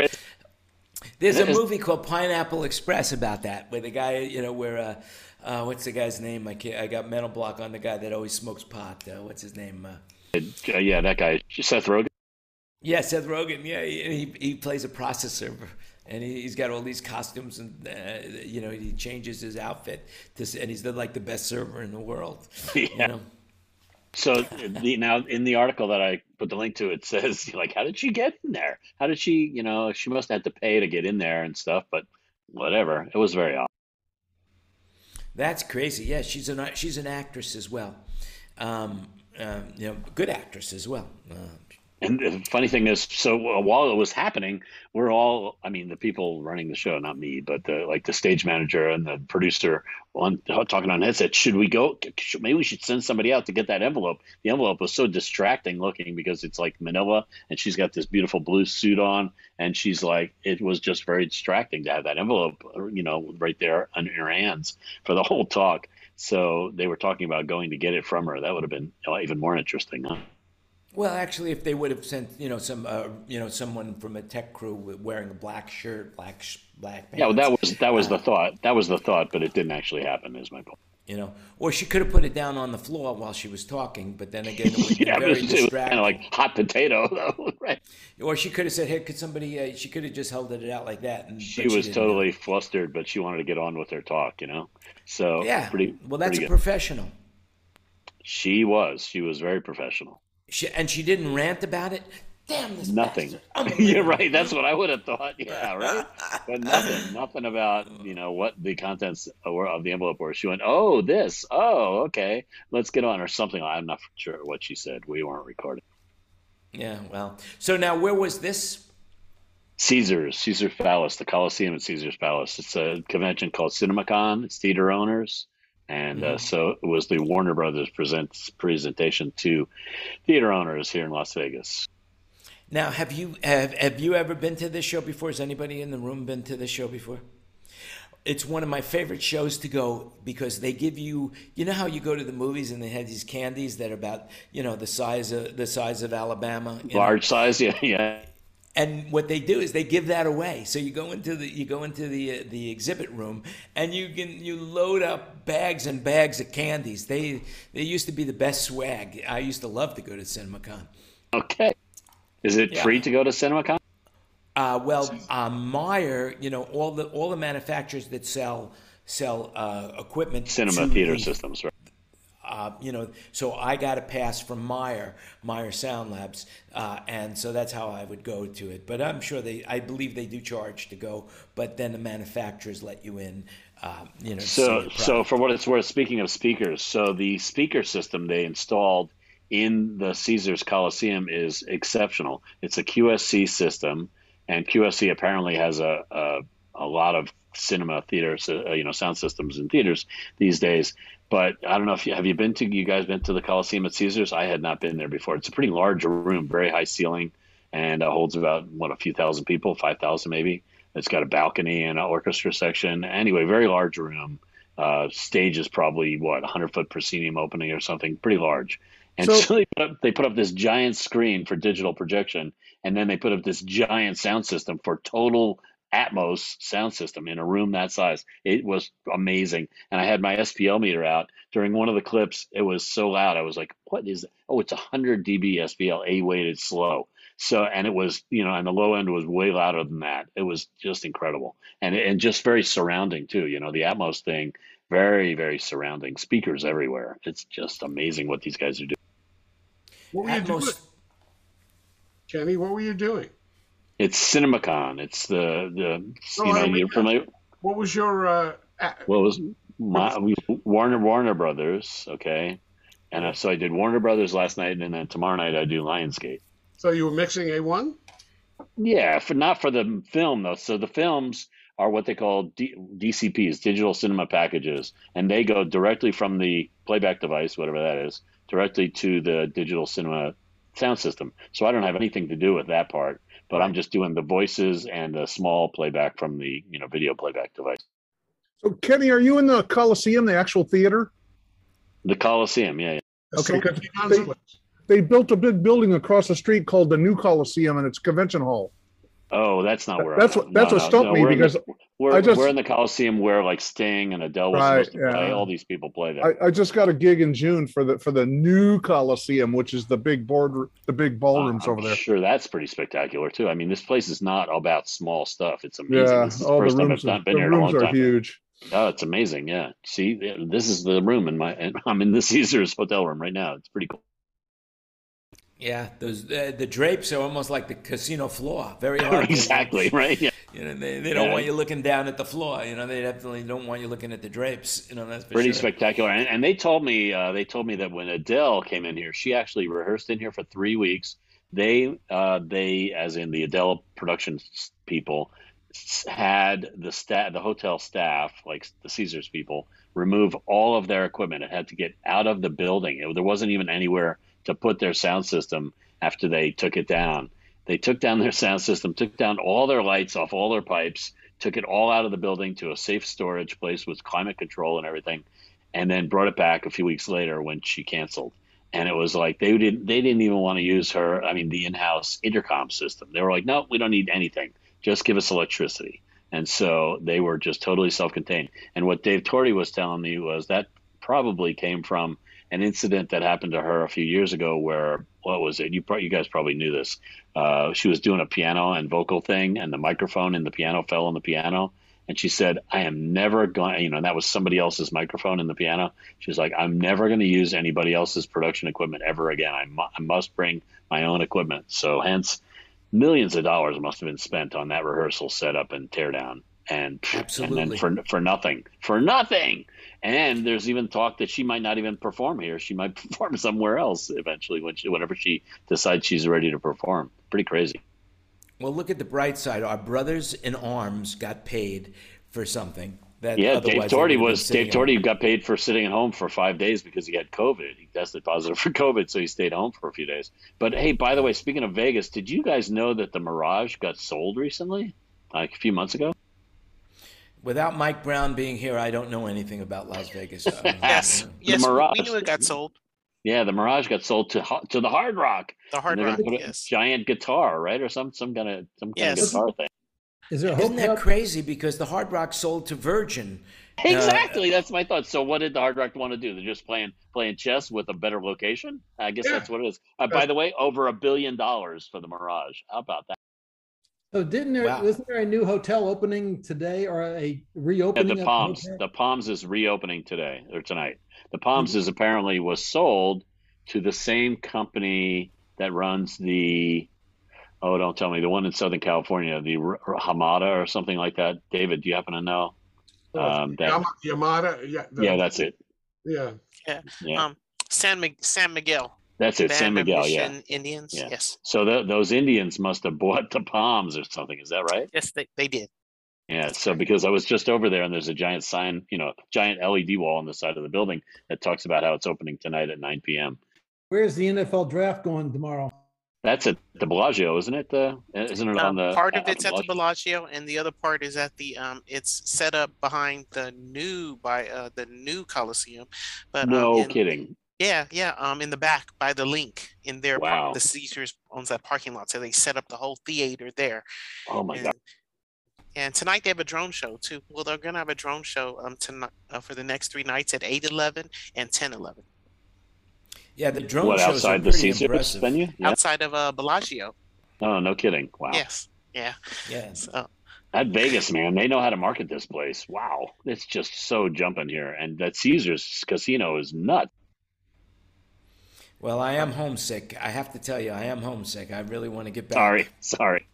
There's a movie called Pineapple Express about that, where the guy, you know, where uh, uh, what's the guy's name? I can't, I got mental block on the guy that always smokes pot. Uh, what's his name? Uh, Uh, yeah, that guy, Seth Rogen. yeah, Seth Rogen. Yeah, he, he, he plays a process server, and he, he's got all these costumes, and uh, you know, he changes his outfit to, and he's the, like the best server in the world. You Yeah. know. So the, now in the article that I put the link to, it says like, how did she get in there? How did she, you know, she must have had to pay to get in there and stuff, but whatever. It was very odd. That's crazy. Yeah, she's an she's an actress as well. Um, um, you know, good actress as well. Uh, And the funny thing is, so uh, while it was happening, we're all, I mean, the people running the show, not me, but the, like the stage manager and the producer on talking on headset. Should we go? Maybe we should send somebody out to get that envelope. The envelope was so distracting looking because it's like Manila and she's got this beautiful blue suit on. And she's like, it was just very distracting to have that envelope, you know, right there in her hands for the whole talk. So they were talking about going to get it from her. That would have been uh, even more interesting, huh? Well, actually, if they would have sent, you know, some, uh, you know, someone from a tech crew wearing a black shirt, black, sh- black pants. Yeah, well, that was that was the thought. That was the thought, but it didn't actually happen. Is my point. you know, or she could have put it down on the floor while she was talking, but then again, it would Yeah, but very it was, kind of like hot potato, though, right? or she could have said, "Hey, could somebody?" Uh, she could have just held it out like that. And She was didn't. totally flustered, but she wanted to get on with her talk, you know. So Yeah. pretty. well, that's pretty a good. professional. She was. She was very professional. She, and she didn't rant about it. Damn this Nothing. You're right. That's what I would have thought. Yeah, right. But nothing. Nothing about you know what the contents were of the envelope were. She went, "Oh, this. Oh, okay. Let's get on," or something. I'm not sure what she said. We weren't recording. Yeah. Well. So now, where was this? Caesars, Caesar's Palace, the Coliseum at Caesar's Palace. It's a convention called CinemaCon. It's theater owners, and uh, so it was the Warner Brothers presents presentation to theater owners here in Las Vegas. Now, have you have have you ever been to this show before? Has anybody in the room been to this show before? it's one of my favorite shows to go because they give you you know how you go to the movies and they have these candies that are about you know the size of the size of Alabama you know? Large size, yeah, yeah. And what they do is they give that away so you go into the you go into the uh, the exhibit room and you can you load up bags and bags of candies they they used to be the best swag i used to love to go to cinemacon Okay. Is it Yeah. free to go to CinemaCon? uh, well uh, meyer you know all the all the manufacturers that sell sell uh, equipment Cinema theater the- systems, right? Uh, you know, so I got a pass from Meyer, Meyer Sound Labs, uh, and so that's how I would go to it. But I'm sure they, I believe they do charge to go, but then the manufacturers let you in, uh, you know. So, so for what it's worth, speaking of speakers, so the speaker system they installed in the Caesars Coliseum is exceptional. It's a QSC system, and QSC apparently has a a, a lot of cinema theaters, uh, you know, sound systems in theaters these days. But I don't know if you have you been to you guys been to the Coliseum at Caesars? I had not been there before. It's a pretty large room, very high ceiling, and uh, holds about what a few thousand people, five thousand maybe. It's got a balcony and an orchestra section. Anyway, very large room. Uh, stage is probably what 100 foot proscenium opening or something, pretty large. And So- so, they, put up, they put up this giant screen for digital projection, and then they put up this giant sound system for total Atmos sound system in a room that size. It was amazing. And I had my SPL meter out during one of the clips. It was so loud. I was like, "What is? That? Oh, it's 100 dB SPL, A weighted slow." So, and it was, you know, and the low end was way louder than that. It was just incredible, and and just very surrounding too. You know, the Atmos thing, very very surrounding. Speakers everywhere. It's just amazing what these guys are doing. What were you doing, Kenny? What were you doing? It's CinemaCon. It's the the Oh, you know you're familiar. What was your? Uh, What was my Warner Warner Brothers? Okay, and uh, so I did Warner Brothers last night, and then tomorrow night I do Lionsgate. so you were mixing a one? Yeah, for not for the film though. So the films are what they call D, DCPs, digital cinema packages, and they go directly from the playback device, whatever that is, directly to the digital cinema sound system. So I don't have anything to do with that part, but I'm just doing the voices and the small playback from the you know video playback device. So Kenny, are you in the Coliseum, the actual theater? The Coliseum, yeah. yeah. Okay, 'cause John's they- They built a big building across the street called the New Coliseum, and it's convention hall. Oh, that's not where. That's I'm what at. that's No, what stumped no, me in the- because We're, I just- we're in the Coliseum where like Sting and Adele was Right, supposed to play. All these people play there. I, I just got a gig in June for the for the new Coliseum, which is the big board, the big ballrooms I'm over there. Sure, that's pretty spectacular too. I mean, this place is not about small stuff. It's amazing. Yeah, This is the all the first time rooms, I've are, not been here in a rooms long are time. huge. Oh, it's amazing. Yeah. See, this is the room in my. and I'm in the Caesars hotel room right now. It's pretty cool. Yeah, those uh, the drapes are almost like the casino floor, very hard. exactly right. Yeah. You know, they, they don't Yeah. want you looking down at the floor. You know, they definitely don't want you looking at the drapes. You know, that's pretty sure. spectacular. And, and they told me uh, they told me that when Adele came in here, she actually rehearsed in here for three weeks. They uh, they as in the Adele production people had the staff, the hotel staff, like the Caesars people, remove all of their equipment. It had to get out of the building. It, there wasn't even anywhere to put their sound system after they took it down. They took down their sound system, took down all their lights off all their pipes, took it all out of the building to a safe storage place with climate control and everything, and then brought it back a few weeks later when she canceled. And it was like they didn't they didn't even want to use her. I mean, the in-house intercom system. They were like, no, we don't need anything. Just give us electricity. And so they were just totally self-contained. And what Dave Torty was telling me was that probably came from an incident that happened to her a few years ago where what was it? You pro- you guys probably knew this. Uh, she was doing a piano and vocal thing and the microphone in the piano fell on the piano. And she said i am never going you know and that was somebody else's microphone in the piano. She's like i'm never going to use anybody else's production equipment ever again. I, mu- I must bring my own equipment. So hence millions of dollars must have been spent on that rehearsal setup and teardown and and then for for nothing for nothing and there's even talk that she might not even perform here. She might perform somewhere else eventually when she, whenever she decides she's ready to perform. Pretty crazy. Well, look at the bright side. Our brothers in arms got paid for something that Yeah, Dave Torty would have been was Dave Torty got paid for sitting at home for five days because he had COVID. He tested positive for COVID, so he stayed home for a few days. But hey, by the way, speaking of Vegas, did you guys know that the Mirage got sold recently, like a few months ago? Without Mike Brown being here, I don't know anything about Las Vegas. I Yes, you know. yes, we- we knew it got sold. Yeah, the Mirage got sold to to the Hard Rock. The Hard Rock, gonna put a yes. giant guitar, right, or some some kind of some kind Yes. of guitar thing. Is there a Isn't that hotel? crazy? Because the Hard Rock sold to Virgin. Uh, Exactly, that's my thought. So, what did the Hard Rock want to do? They're just playing playing chess with a better location. I guess Yeah. that's what it is. Uh, by the way, over a billion dollars for the Mirage. How about that? So didn't there, Wow. wasn't there a new hotel opening today or a Yeah, reopening? the Palms. hotel? The Palms is reopening today or tonight. The Palms is apparently was sold to the same company that runs the. Oh, don't tell me the one in Southern California, the R- R- Hamada or something like that. David, do you happen to know? Um, that, Yama- Yamada, yeah. the- yeah, that's it. Yeah. Yeah, Um, San Mig- San Miguel. That's it. San Band of Miguel. Yeah. Indians. Yeah. Yes, So th those Indians must have bought the Palms or something. Is that right? yes, they, they did. Yeah. So because I was just over there and there's a giant sign, you know, giant LED wall on the side of the building that talks about how it's opening tonight at 9 p.m. Where's the NFL draft going tomorrow? That's at the Bellagio, isn't it? Uh, isn't it on Um, the part of uh, it's at the Bellagio? Bellagio, and the other part is at the um. It's set up behind the new by uh the new Coliseum, but um, No in- kidding. Yeah, yeah. Um, in the back by the link in their par- Wow. the Caesars owns that parking lot, so they set up the whole theater there. Oh my and, god. and tonight they have a drone show too. Well, they're gonna have a drone show um tonight uh, for the next three nights at eight eleven and ten eleven Yeah, the drone What shows are outside the Caesars impressive. venue? Yeah. outside of uh Bellagio. Oh, no kidding. Wow. Yes, yeah. Yeah. So That Vegas, man, they know how to market this place. Wow. It's just so jumping here. And that Caesars casino is nuts. Well, I am homesick. I have to tell you, I am homesick. I really want to get back. Sorry. Sorry.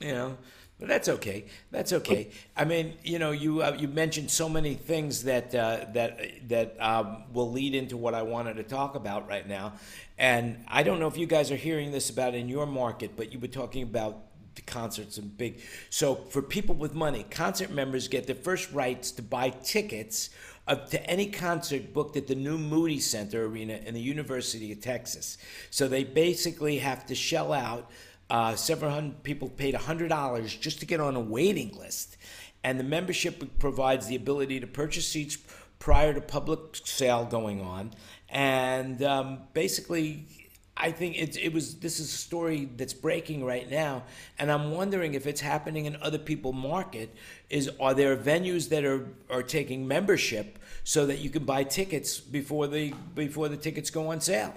you know but that's okay that's okay i mean you know you uh, you mentioned so many things that uh, that that um, will lead into what i wanted to talk about right now and i don't know if you guys are hearing this about in your market but you were talking about the concerts and big so for people with money concert members get the first rights to buy tickets of, to any concert booked at the new Moody Center Arena in the University of Texas. So they basically have to shell out uh, several hundred people paid $100 just to get on a waiting list. And the membership provides the ability to purchase seats prior to public sale going on. And um, basically, I think it, it was this is a story that's breaking right now, and I'm wondering if it's happening in other people market. Is are there venues that are are taking membership so that you can buy tickets before the before the tickets go on sale?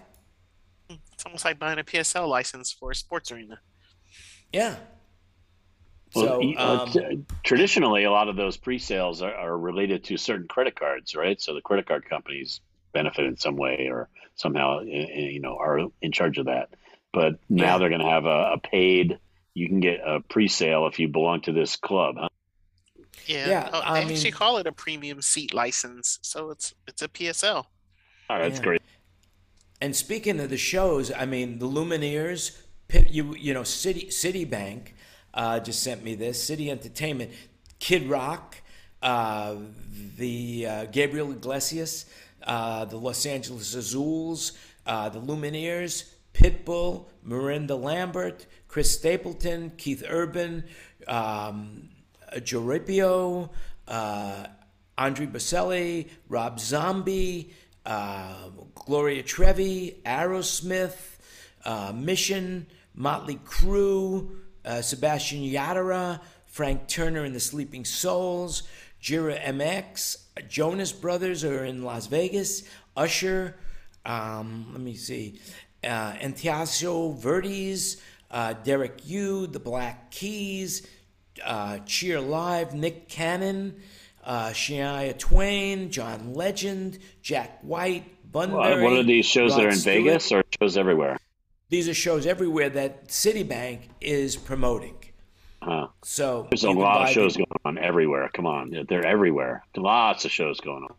it's almost like buying a PSL license for a sports arena. Yeah. Well, So y- uh, um, t- traditionally, a lot of those pre-sales are, are related to certain credit cards, right? So the credit card companies benefit in some way or somehow, y- y- you know, are in charge of that. But now Yeah. they're going to have a, a paid. You can get a pre-sale if you belong to this club. Huh? Yeah, Yeah, oh, I they actually mean- call it a premium seat license, so it's it's a PSL. Oh, that's Yeah. great. And speaking of the shows, I mean, the Lumineers, you you know, City Citibank uh, just sent me this. Citi Entertainment, Kid Rock, uh, the uh, Gabriel Iglesias, uh, the Los Angeles Azules, uh, the Lumineers, Pitbull, Miranda Lambert, Chris Stapleton, Keith Urban, um, Joripio, uh, Andre Bocelli, Rob Zombie, uh, Gloria Trevi, Aerosmith, uh, Mission, Motley Crue, uh, Sebastian Yatra, Frank Turner and the Sleeping Souls, Jira MX, Jonas Brothers are in Las Vegas, Usher, um, let me see, uh, Enanitos Verdes, uh, Derek Yu, The Black Keys, uh, Cheer Live, Nick Cannon, uh, Shania Twain, John Legend, Jack White, Bunbury. What, what are these shows that are in Stewart. Vegas or shows everywhere? These are shows everywhere that Citibank is promoting. Huh. So There's a lot of shows the- going on everywhere. Come on, they're everywhere. Lots of shows going on.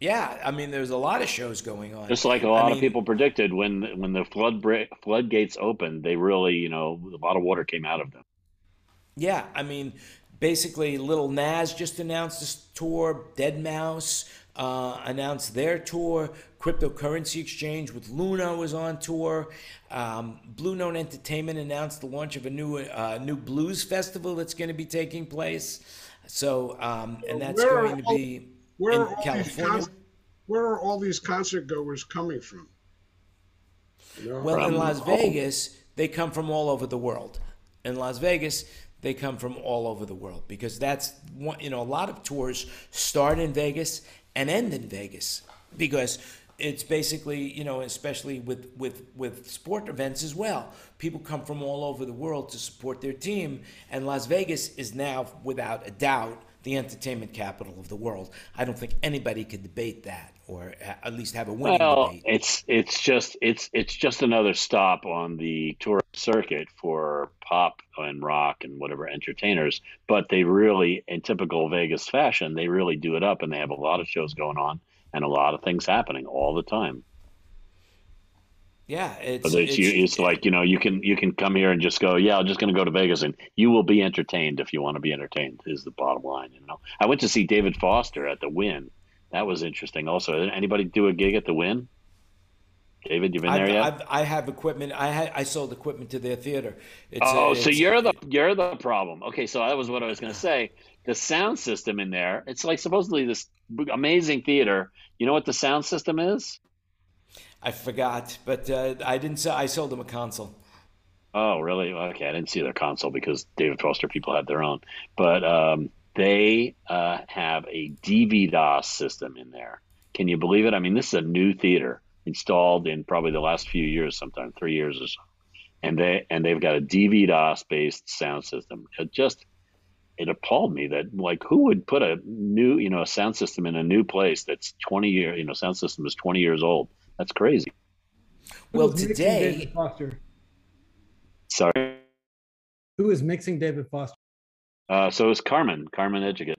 Yeah, I mean, there's a lot of shows going on. Just like a lot mean, of people predicted when when the flood bra- floodgates opened, they really, you know, a lot of water came out of them. Yeah, I mean, basically, Lil Nas just announced this tour. Deadmau5 uh, announced their tour. Cryptocurrency Exchange with Luna was on tour. Um, Blue Note Entertainment announced the launch of a new uh, new blues festival that's going to be taking place. So, um, and that's Where going to all- be in are all these California. where are all these concert goers coming from? You know? Well, in Las Vegas, they come from all over the world. In Las Vegas, they come from all over the world because that's one, you know, a lot of tours start in Vegas and end in Vegas because it's basically, you know, especially with, with, with sport events as well. People come from all over the world to support their team, and Las Vegas is now, without a doubt, the entertainment capital of the world. I don't think anybody could debate that, or at least have a winning Well, debate. it's it's just it's it's just another stop on the tour circuit for pop and rock and whatever entertainers. But they really, in typical Vegas fashion, they really do it up, and they have a lot of shows going on and a lot of things happening all the time. Yeah, it's, it's, you, it's like you know you can you can come here and just go yeah I'm just going to go to Vegas and you will be entertained if you want to be entertained is the bottom line you know I went to see David Foster at the Wynn that was interesting also Did anybody do a gig at the Wynn David you've been there I've, yet I've, I have equipment. I had I sold equipment to their theater. It's, oh uh, so you're the you're the problem okay so that was what I was going to say the sound system in there it's like supposedly this amazing theater you know what the sound system is I forgot, but uh, I didn't. Sell, I sold them a console. Oh, really? Okay, I didn't see their console because David Foster people had their own, but um, they uh, have a dV-DOSC system in there. Can you believe it? I mean, this is a new theater installed in probably the last few years, sometime three years or so, and they and they've got a dV-DOSC based sound system. Just it appalled me that like who would put a new you know a sound system in a new place that's 20 year you know sound system is 20 years old. That's crazy. Who Well, is mixing today- David Foster. Sorry. Who is mixing David Foster? Uh, so is Carmen, Carmen Educate.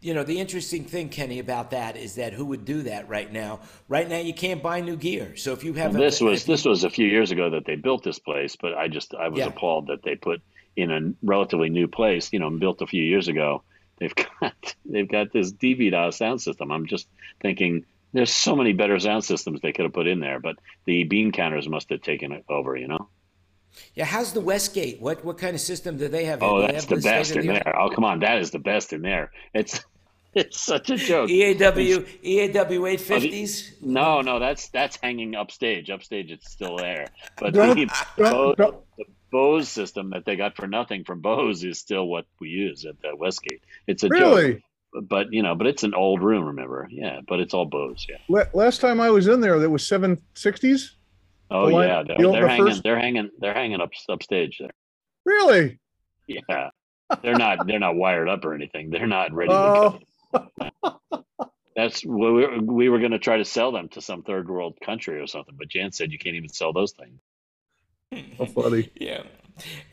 You know, the interesting thing, Kenny, about that is that who would do that right now? Right now, you can't buy new gear. So if you have Well, a, this was this was a few years ago that they built this place, but I just I was Yeah. appalled that they put in a relatively new place, you know, built a few years ago. They've got they've got this DVDA sound system. I'm just thinking there's so many better sound systems they could have put in there, but the bean counters must have taken it over, you know. yeah, how's the Westgate? What what kind of system do they have? Oh, they that's have the best in state-of-the-art- there. Oh, come on, that is the best in there. It's it's such a joke. EAW EAW eight fifties. No, no, that's that's hanging upstage. Upstage, it's still there. But Don't- the, don't- Bose, don't- the Bose system that they got for nothing from Bose is still what we use at the Westgate. It's a joke, but you know, but it's an old room. Remember? Yeah, but it's all Bose. Yeah. La- Last time I was in there, that was seven sixties. Oh The yeah, they're, the hanging. first- They're hanging. They're hanging up upstage there. Really? Yeah. They're not. They're not wired up or anything. They're not ready to Oh, go. That's we were, we were going to try to sell them to some third world country or something, but Jan said you can't even sell those things. So funny. Yeah.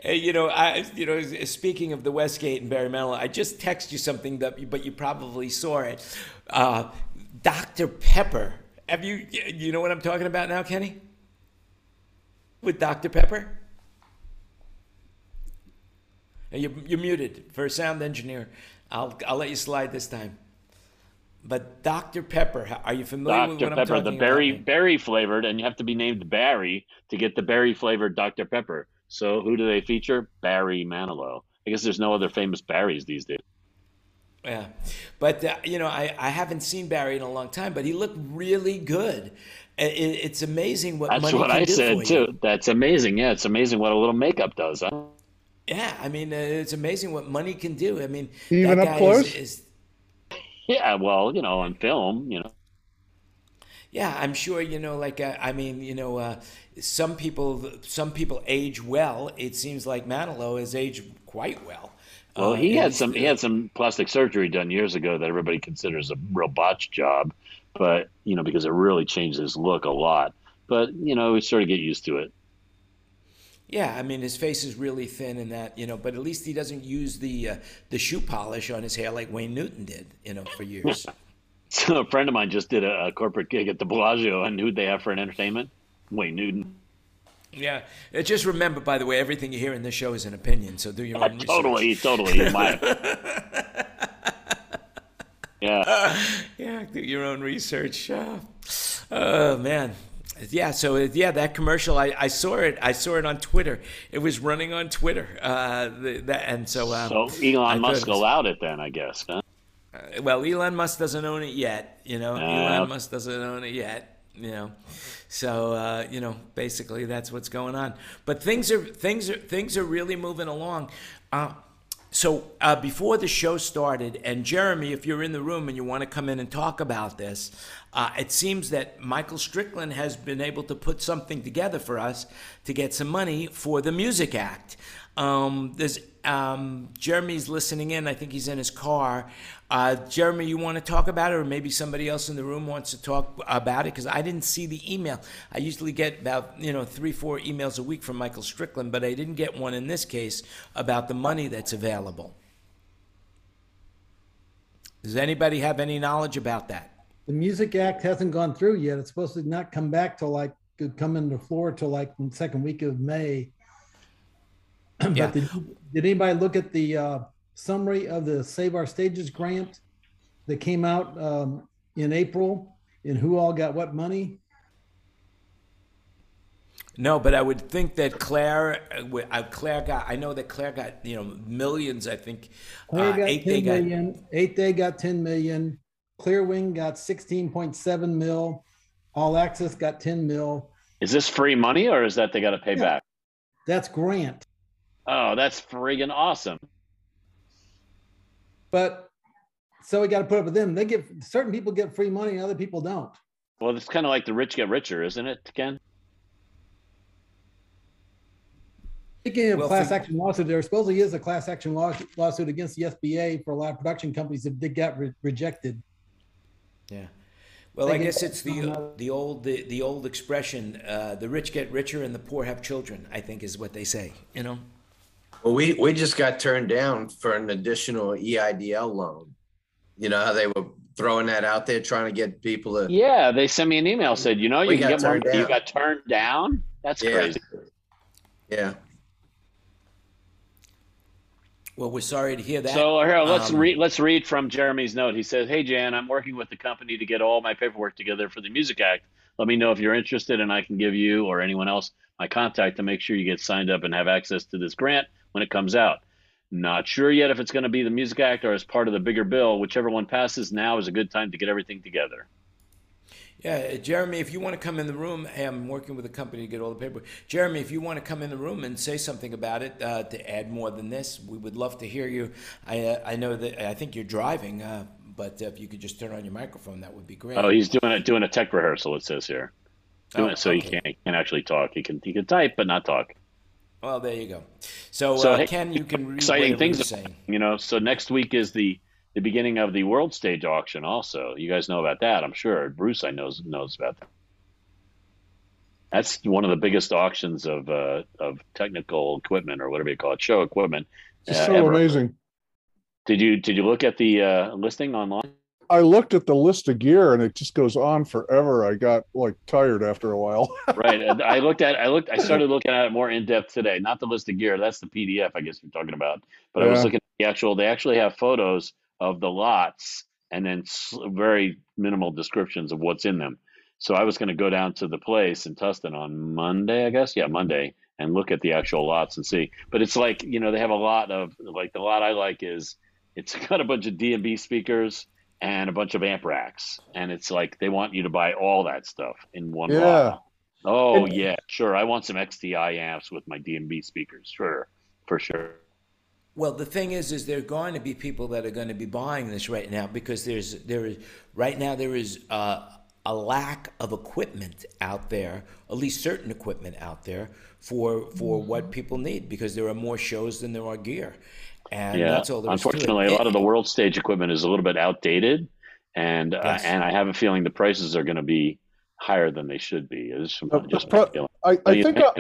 Hey, you know, I you know, speaking of the Westgate and Barry Manilow, I just text you something that, but you probably saw it. Uh, Dr. Pepper. Have you you know what I'm talking about now, Kenny? With Dr. Pepper. You you're muted for a sound engineer. I'll I'll let you slide this time. But Dr. Pepper, are you familiar with Dr. what I'm Pepper, talking the berry about? berry flavored, and you have to be named Barry to get the berry flavored Dr. Pepper. So who do they feature? Barry Manilow. I guess there's no other famous Barrys these days. Yeah, but uh, you know, I, I haven't seen Barry in a long time, but he looked really good. It, it's amazing what That's money what can I do said too. That's amazing. Yeah, it's amazing what a little makeup does. Huh? Yeah, I mean, uh, it's amazing what money can do. I mean, Even that up close? Is, is Yeah, well, you know, on film, you know. yeah, I'm sure you know. Like, uh, I mean, you know, uh, some people some people age well. It seems like Manilow has aged quite well. Well, Uh, he and had some he had some plastic surgery done years ago that everybody considers a real botch job, but you know because it really changed his look a lot. But you know, we sort of get used to it. Yeah, I mean his face is really thin and that, you know, but at least he doesn't use the uh, the shoe polish on his hair like Wayne Newton did, you know, for years. So a friend of mine just did a, a corporate gig at the Bellagio, and who'd they have for an entertainment? Wayne Newton. yeah. Uh, Just remember, by the way, everything you hear in this show is an opinion, so do your own research. totally, totally. My, yeah. Yeah, do your own research. Uh, oh man, Yeah, so yeah, that commercial I, I saw it. I saw it on Twitter. It was running on Twitter. Uh, the, that, and so um, So Elon thought Musk was- allowed it then, I guess. Huh? Uh, well, Elon Musk doesn't own it yet. You know, Ah. Elon Musk doesn't own it yet. You know, so uh, you know, basically that's what's going on. But things are things are things are really moving along. Uh, so uh, before the show started, and Jeremy, if you're in the room and you want to come in and talk about this, uh, it seems that Michael Strickland has been able to put something together for us to get some money for the Music Act. Um, there's um, Jeremy's listening in. I think he's in his car. Uh, Jeremy, you want to talk about it, or maybe somebody else in the room wants to talk about it? Because I didn't see the email. I usually get about you know three, four emails a week from Michael Strickland, but I didn't get one in this case about the money that's available. Does anybody have any knowledge about that? The Music Act hasn't gone through yet. It's supposed to not come back till like, could come into floor till like the second week of May. Yeah. But did, did anybody look at the uh, summary of the Save Our Stages grant that came out um, in April and who all got what money? No, but I would think that Clair, uh, uh, Clair got. I know that Clair got you know millions. I think Clair uh, got eight 10 they got. million, Eighth Day got 10 million, Clearwing got 16.7 mil, All Access got 10 mil. Is this free money or is that they got to pay Yeah. back? That's grant. Oh, that's friggin' awesome. But so we got to put up with them. They get certain people get free money, and other people don't. Well, it's kind of like the rich get richer, isn't it, Ken? Speaking of Well, class action lawsuit, there supposedly is a class action law, lawsuit against the SBA for a lot of production companies that did get re- rejected. Yeah. Well, They I guess it's the the old the, the old expression: uh, the rich get richer and the poor have children. I think is what they say. You know. Well, we, we just got turned down for an additional EIDL loan. You know how they were throwing that out there, trying to get people to. Yeah, they sent me an email said, you know, you can got get more. turned money. You got turned down. That's Yeah. crazy. Yeah. Well, we're sorry to hear that. So here, let's Um, read. Let's read from Jeremy's note. He says, "Hey Jan, I'm working with the company to get all my paperwork together for the Music Act. Let me know if you're interested, and I can give you or anyone else my contact to make sure you get signed up and have access to this grant when it comes out. Not sure yet if it's going to be the Music Act or as part of the bigger bill. Whichever one passes, now is a good time to get everything together." Yeah, Jeremy, if you want to come in the room, hey, I'm working with a company to get all the paperwork. Jeremy, if you want to come in the room and say something about it uh, to add more than this, we would love to hear you. I uh, I know that I think you're driving, uh, but if you could just turn on your microphone, that would be great. Oh, he's doing it, doing a tech rehearsal. It says here, doing Oh, it so he can't, he can't actually talk. He can he can type but not talk. Well, there you go. So, So, uh, hey, Ken, you can exciting things you're saying. you know so next week is the the beginning of the world stage auction also you guys know about that i'm sure bruce i knows knows about that that's one of the biggest auctions of uh, of technical equipment or whatever you call it show equipment It's uh, so ever. amazing. did you did you look at the uh, listing online I looked at the list of gear and it just goes on forever. I got like tired after a while. right i looked at i looked i started looking at it more in depth today not the list of gear that's the pdf i guess you're talking about but i was looking at the actual they actually have photos of the lots and then very minimal descriptions of what's in them so i was going to go down to the place in tustin on monday i guess yeah monday and look at the actual lots and see but it's like you know they have a lot of like the lot i like is it's got a bunch of d&b speakers and a bunch of amp racks and it's like they want you to buy all that stuff in one Yeah. lot Oh And- yeah, sure. I want some XTI amps with my D and B speakers. Sure, for sure. Well, the thing is, is there are going to be people that are going to be buying this right now because there's there is right now there is uh, a lack of equipment out there, at least certain equipment out there for for what people need because there are more shows than there are gear, and yeah. that's all there is to it. Unfortunately, a lot of the world stage equipment is a little bit outdated, and uh, Yes. and I have a feeling the prices are going to be higher than they should be. It's just, The- the just pro- I, I think uh,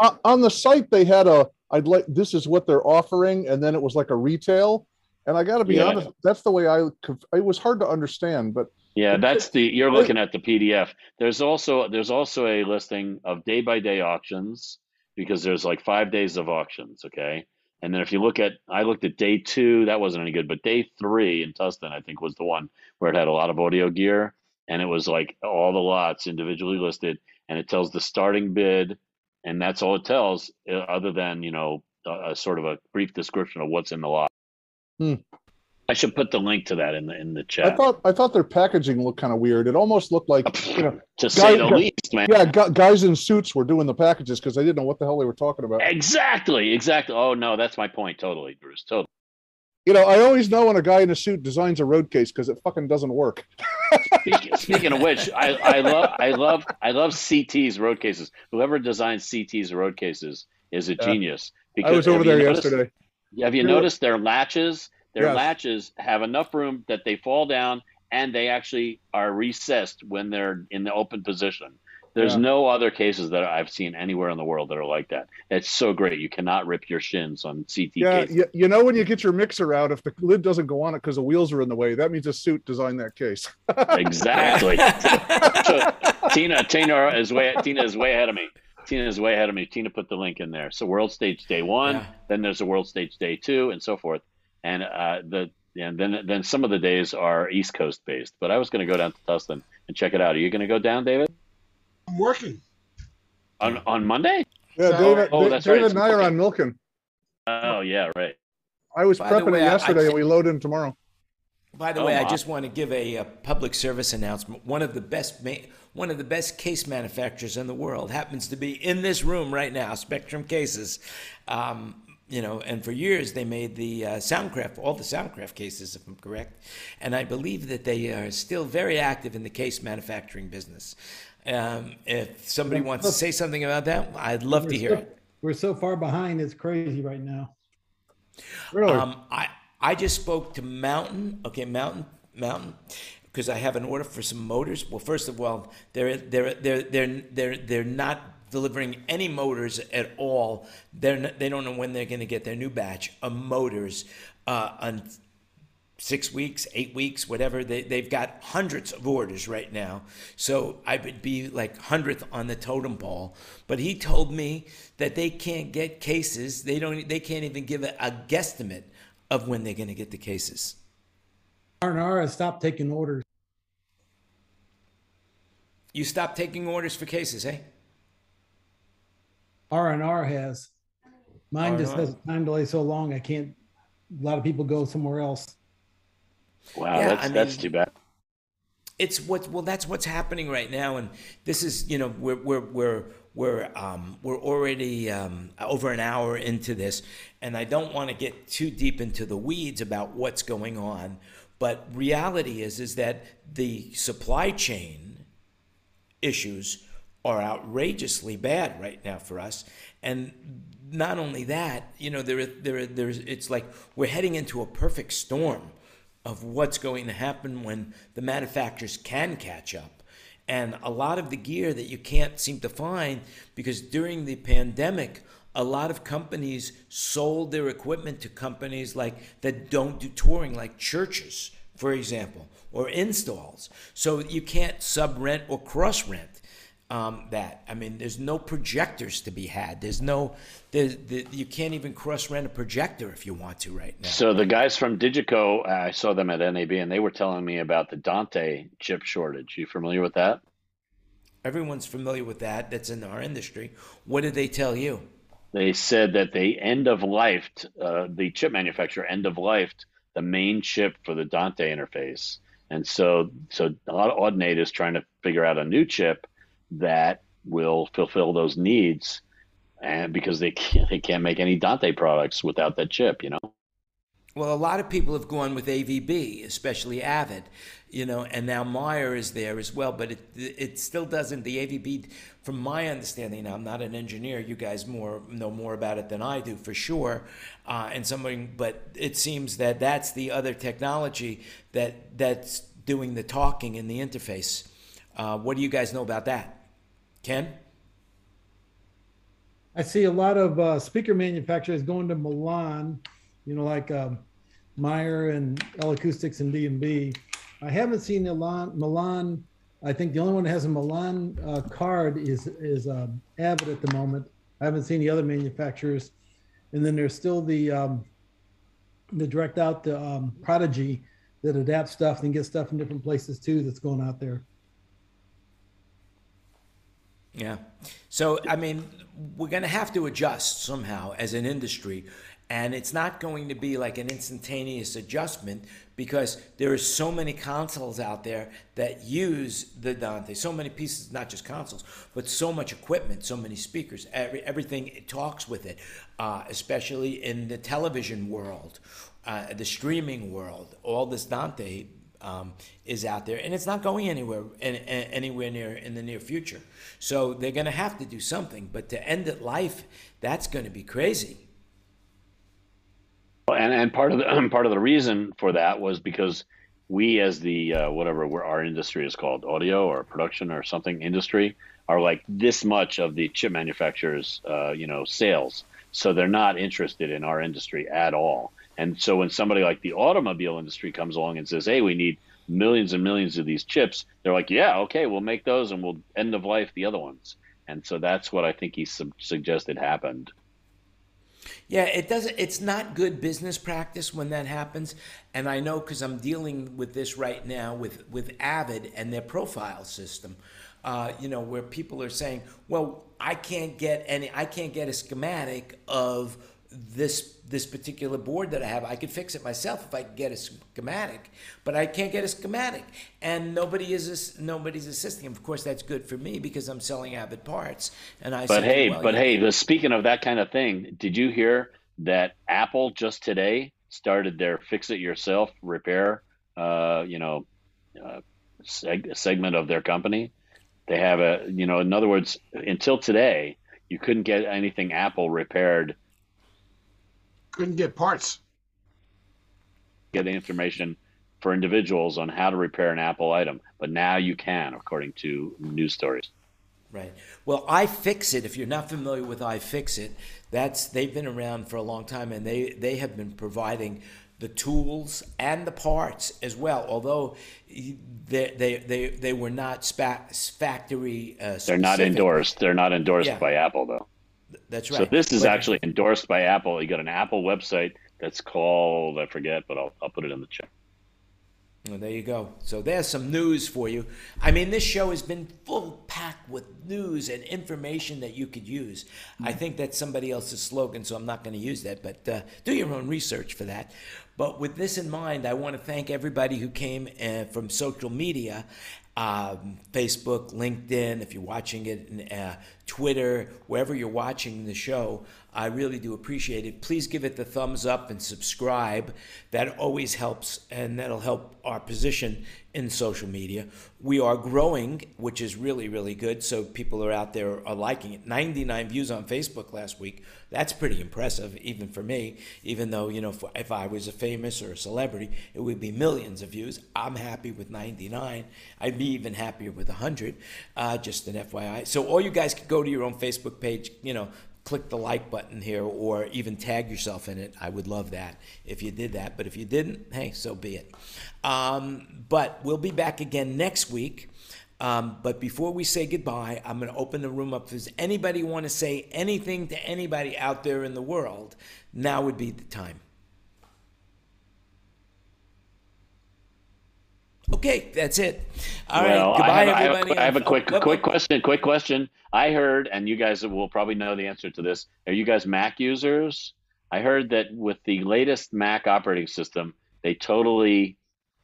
uh, on the site they had a I'd like this is what they're offering, and then it was like a retail. And I got to be Yeah. honest, that's the way I could. It was hard to understand, but Yeah, that's the you're looking at the PDF. There's also there's also a listing of day by day auctions because there's like five days of auctions, okay? And then if you look at I looked at day two, that wasn't any good, but day three in Tustin, I think was the one where it had a lot of audio gear. and it was like all the lots individually listed, and it tells the starting bid, and that's all it tells, uh, other than you know a, a sort of a brief description of what's in the lot. Hmm. I should put the link to that in the in the chat. I thought I thought their packaging looked kind of weird. It almost looked like you know, to say the guy- least, man. yeah, guys in suits were doing the packages because they didn't know what the hell they were talking about. Exactly, exactly. Oh no, that's my point. Totally, Bruce. Totally. You know, I always know when a guy in a suit designs a road case because it fucking doesn't work. Speaking, speaking of which, I, I love I love I love CT's road cases. Whoever designs CT's road cases is a Yeah. genius. I was have over you there noticed- yesterday. Have you We were- noticed their latches? Their Yes. latches have enough room that they fall down and they actually are recessed when they're in the open position. There's Yeah. no other cases that I've seen anywhere in the world that are like that. It's so great. You cannot rip your shins on CT Yeah, cases. you, you know when you get your mixer out, if the lid doesn't go on it because the wheels are in the way, that means a suit designed that case. Exactly. so, Tina, Tina is way Tina is way ahead of me. Tina is way ahead of me. Tina put the link in there. So World Stage Day One, Yeah. then there's a World Stage Day Two, and so forth. And uh, the and then then some of the days are East Coast based. But I was going to go down to Tustin and check it out. Are you going to go down, David, I'm working. on on Monday? Yeah, So- David, Oh, Da- that's right, David it's and I are on Milken. Oh yeah, right. I was By prepping way, it yesterday, I- and we load in tomorrow. By the Oh, way, I just want to give a, uh public service announcement. One of the best ma- one of the best case manufacturers in the world happens to be in this room right now, Spectrum Cases. Um, you know, and for years they made the uh, Soundcraft, all the Soundcraft cases, if I'm correct. And I believe that they are still very active in the case manufacturing business. Um, if somebody wants to say something about that, I'd love to We're hear so- it. We're so far behind, it's crazy right now. Really? Um, I I just spoke to Mountain. Okay, Mountain, Mountain, because I have an order for some motors. Well, first of all, they're they're they're they're they're they're not delivering any motors at all. They're not, they don't know when they're going to get their new batch of motors. Uh, on six weeks, eight weeks, whatever. They, they've got hundreds of orders right now. So I would be like hundredth on the totem pole. But he told me that they can't get cases. They don't. They can't even give a, a guesstimate of when they're going to get the cases. R and R has stopped taking orders. You stop taking orders for cases, eh? R and R has. Mine just R&R. has time delay so long, I can't, a lot of people go somewhere else. Wow, Yeah, that's I that's mean- too bad. it's what well that's what's happening right now and this is you know we're we're we're we're um, we're already um, over an hour into this and i don't want to get too deep into the weeds about what's going on but reality is is that the supply chain issues are outrageously bad right now for us and not only that you know there there there's it's like we're heading into a perfect storm of what's going to happen when the manufacturers can catch up. And a lot of the gear that you can't seem to find because during the pandemic a lot of companies sold their equipment to companies like that don't do touring like churches for example or installs. So you can't sub rent or cross rent um, that. I mean, there's no projectors to be had. There's no, there's, the, you can't even cross rent a projector if you want to right now. So the guys from Digico, I saw them at NAB, and they were telling me about the Dante chip shortage. You familiar with that? Everyone's familiar with that. That's in our industry. What did they tell you? They said that they end of life, uh, the chip manufacturer end of life the main chip for the Dante interface, and so so a lot of Audinate is trying to figure out a new chip that will fulfill those needs, and because they can't, they can't make any Dante products without that chip, you know. Well, a lot of people have gone with AVB, especially Avid, you know, and now Meyer is there as well. But it it still doesn't. The AVB, from my understanding, now I'm not an engineer. You guys more know more about it than I do for sure. Uh, and something, but it seems that that's the other technology that that's doing the talking in the interface. Uh, what do you guys know about that, Ken? I see a lot of uh, speaker manufacturers going to Milan, you know, like um, Meyer and L Acoustics and D&B. I haven't seen Milan. Milan. I think the only one that has a Milan uh, card is is um, Avid at the moment. I haven't seen the other manufacturers. And then there's still the um, the direct out the um, Prodigy that adapts stuff and gets stuff in different places too. That's going out there. Yeah. So, I mean, we're going to have to adjust somehow as an industry. And it's not going to be like an instantaneous adjustment because there are so many consoles out there that use the Dante, so many pieces, not just consoles, but so much equipment, so many speakers, every, everything talks with it, uh, especially in the television world, uh, the streaming world. All this Dante um, is out there, and it's not going anywhere an- a- anywhere near in the near future. So they're going to have to do something. But to end it life, that's going to be crazy. And and part of the part of the reason for that was because we, as the uh, whatever our industry is called, audio or production or something industry, are like this much of the chip manufacturers, uh, you know, sales. So they're not interested in our industry at all. And so when somebody like the automobile industry comes along and says, "Hey, we need millions and millions of these chips," they're like, "Yeah, okay, we'll make those and we'll end of life the other ones." And so that's what I think he sub- suggested happened. Yeah, it doesn't. It's not good business practice when that happens, and I know because I'm dealing with this right now with with Avid and their profile system. Uh, you know, where people are saying, "Well, I can't get any. I can't get a schematic of this this particular board that I have. I could fix it myself if I could get a schematic, but I can't get a schematic, and nobody is nobody's assisting. Of course, that's good for me because I'm selling Avid parts, and I. But said, hey, well, but yeah, hey, the, speaking of that kind of thing, did you hear that Apple just today started their fix it yourself repair, uh, you know, uh, seg- segment of their company? They have a, you know, in other words, until today, you couldn't get anything Apple repaired, Couldn't get parts. get the information for individuals on how to repair an Apple item. But now you can, according to news stories. Right. Well, iFixit, if you're not familiar with iFixit, that's they've been around for a long time and they they have been providing the tools and the parts as well. Although they they they, they were not spa- factory uh, They're not endorsed. They're not endorsed Yeah. by Apple, though. That's right. So this is But- actually endorsed by Apple. You got an Apple website that's called I forget, but I'll I'll put it in the chat. Well, there you go. So there's some news for you. I mean, this show has been full packed with news and information that you could use. I think that's somebody else's slogan, so I'm not going to use that, but uh, do your own research for that. But with this in mind, I want to thank everybody who came uh, from social media um, Facebook, LinkedIn, if you're watching it, uh, Twitter, wherever you're watching the show. I really do appreciate it. Please give it the thumbs up and subscribe. That always helps, and that'll help our position in social media. We are growing, which is really, really good. So people are out there are liking it. 99 views on Facebook last week. That's pretty impressive, even for me. Even though you know, if, if I was a famous or a celebrity, it would be millions of views. I'm happy with 99. I'd be even happier with 100. Uh, just an FYI. So all you guys could go to your own Facebook page. You know, click the like button here or even tag yourself in it. I would love that if you did that. But if you didn't, hey, so be it. Um, but we'll be back again next week. Um, but before we say goodbye, I'm going to open the room up. If there's anybody want to say anything to anybody out there in the world, now would be the time. Okay, that's it. All right, well, goodbye, I have, I have a- I have a quick Oh, quick question. Quick question. I heard, and you guys will probably know the answer to this. Are you guys Mac users? I heard that with the latest Mac operating system, they totally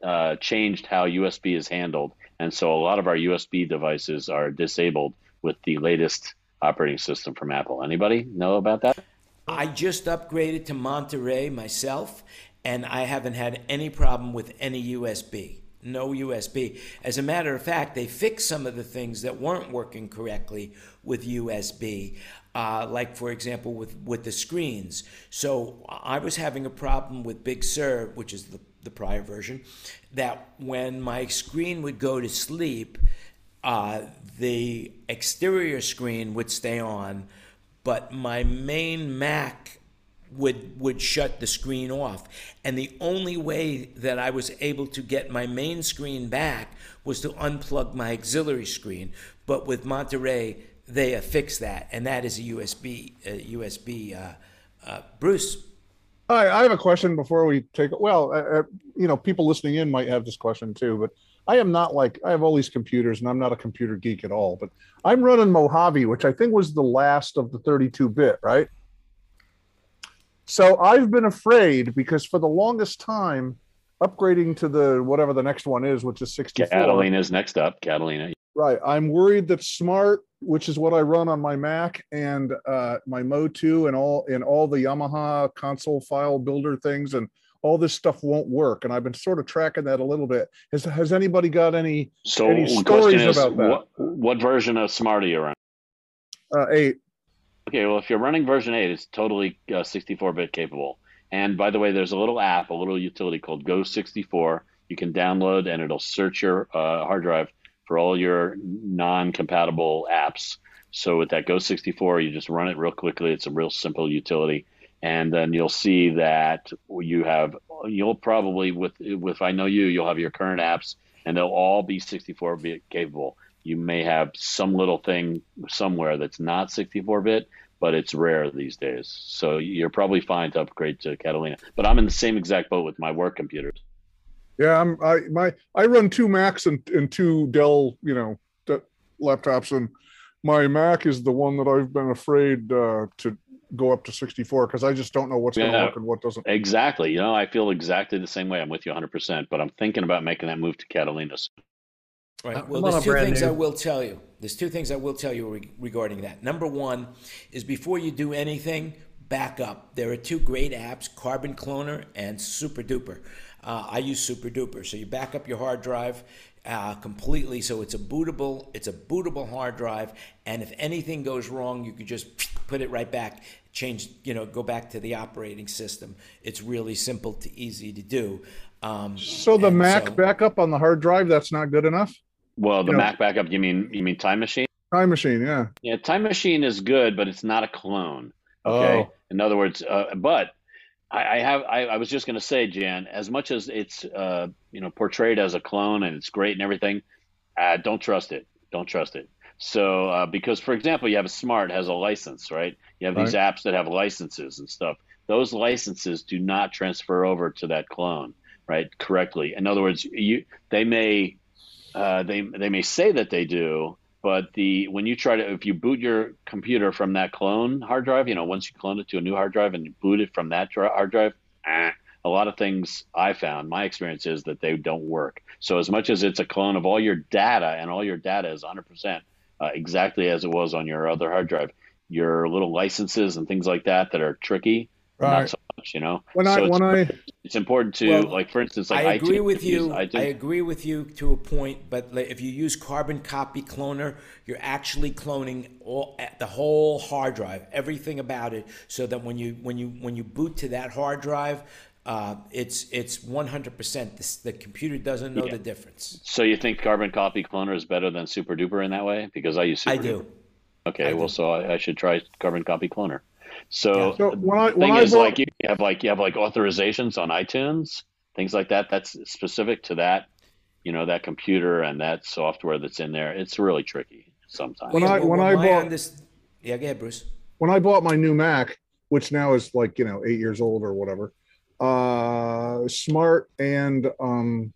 uh, changed how USB is handled, and so a lot of our USB devices are disabled with the latest operating system from Apple. Anybody know about that? I just upgraded to Monterey myself, and I haven't had any problem with any USB. No USB. As a matter of fact, they fixed some of the things that weren't working correctly with USB. Uh, like, for example, with, with the screens. So I was having a problem with Big Sur, which is the, the prior version, that when my screen would go to sleep, uh, the exterior screen would stay on, but my main Mac would would shut the screen off. And the only way that I was able to get my main screen back was to unplug my auxiliary screen. But with Monterey, they fixed that, and that is a USB uh, USB. Uh, uh, Bruce, Hi, I have a question before we take. Well, uh, uh, you know, people listening in might have this question too, but I am not like I have all these computers and I'm not a computer geek at all, but I'm running Mojave, which I think was the last of the 32 bit, right? So I've been afraid because for the longest time, upgrading to the whatever the next one is, which is 64. Catalina's next up. Catalina. Right. I'm worried that Smaart, which is what I run on my Mac and uh, my Mo2 and all and all the Yamaha console file builder things and all this stuff won't work. And I've been sort of tracking that a little bit. Has has anybody got any So Any stories is, about that? what, what version of Smaart are you running? uh, eight? Okay, well, if you're running version 8, it's totally 64-bit capable. And by the way, there's a little app, a little utility called Go64. You can download, and it'll search your uh, hard drive for all your non-compatible apps. So with that Go64, you just run it real quickly. It's a real simple utility, and then you'll see that you have. You'll probably with with I know you, you'll have your current apps, and they'll all be 64-bit capable. You may have some little thing somewhere that's not 64-bit, but it's rare these days. So you're probably fine to upgrade to Catalina. But I'm in the same exact boat with my work computers. Yeah, I'm I my I run two Macs and, and two Dell, you know, d- laptops, and my Mac is the one that I've been afraid uh, to go up to 64 because I just don't know what's going to work and what doesn't. Exactly. You know, I feel exactly the same way. I'm with you 100%, but I'm thinking about making that move to Catalina. soon. Right. I'm Well, there's two things new- I will tell you. There's two things I will tell you re- regarding that. Number one is before you do anything, back up. There are two great apps, Carbon Cloner and Super Duper. Uh, I use Super Duper. So you back up your hard drive uh, completely, so it's a bootable. It's a bootable hard drive, and if anything goes wrong, you could just put it right back. Change, you know, go back to the operating system. It's really simple to easy to do. Um, So the Mac so- backup on the hard drive that's not good enough. Well, the Yeah. Mac backup, you mean you mean Time Machine? Time Machine, yeah. Yeah, Time Machine is good, but it's not a clone. Okay. Oh. In other words, uh, but I, I have I, I was just going to say, Jan, as much as it's uh, you know portrayed as a clone and it's great and everything, uh, don't trust it. Don't trust it. So uh, because for example, you have a Smaart has a license, right? You have these apps that have licenses and stuff. Those licenses do not transfer over to that clone, right? Correctly. In other words, you they may uh, they they may say that they do, but the when you try to if you boot your computer from that clone hard drive, you know, once you clone it to a new hard drive and you boot it from that hard drive, eh, a lot of things I found, my experience is that they don't work. So as much as it's a clone of all your data and all your data is 100% uh, exactly as it was on your other hard drive, your little licenses and things like that that are tricky, Right. not so much, you know. When I So it's, when I it's important to Well, like, for instance, like I agree iTunes, with you. iTunes. I agree with you to a point, but if you use Carbon Copy Cloner, you're actually cloning all eh, the whole hard drive, everything about it, so that when you when you when you boot to that hard drive, uh, it's it's 100. percent The computer doesn't know Yeah. the difference. So you think Carbon Copy Cloner is better than Super Duper in that way? Because I use Super I Duper. do. Okay, I well, do. so I, I should try Carbon Copy Cloner. So, So when I- the when thing I is, bought- like you have like you have like authorizations on iTunes, things like that. That's specific to that, you know, that computer and that software that's in there. It's really tricky sometimes. When I- well, when I bought- this, yeah, go ahead, Bruce. when I bought my new Mac, which now is like you know eight years old or whatever, uh, Smaart and um,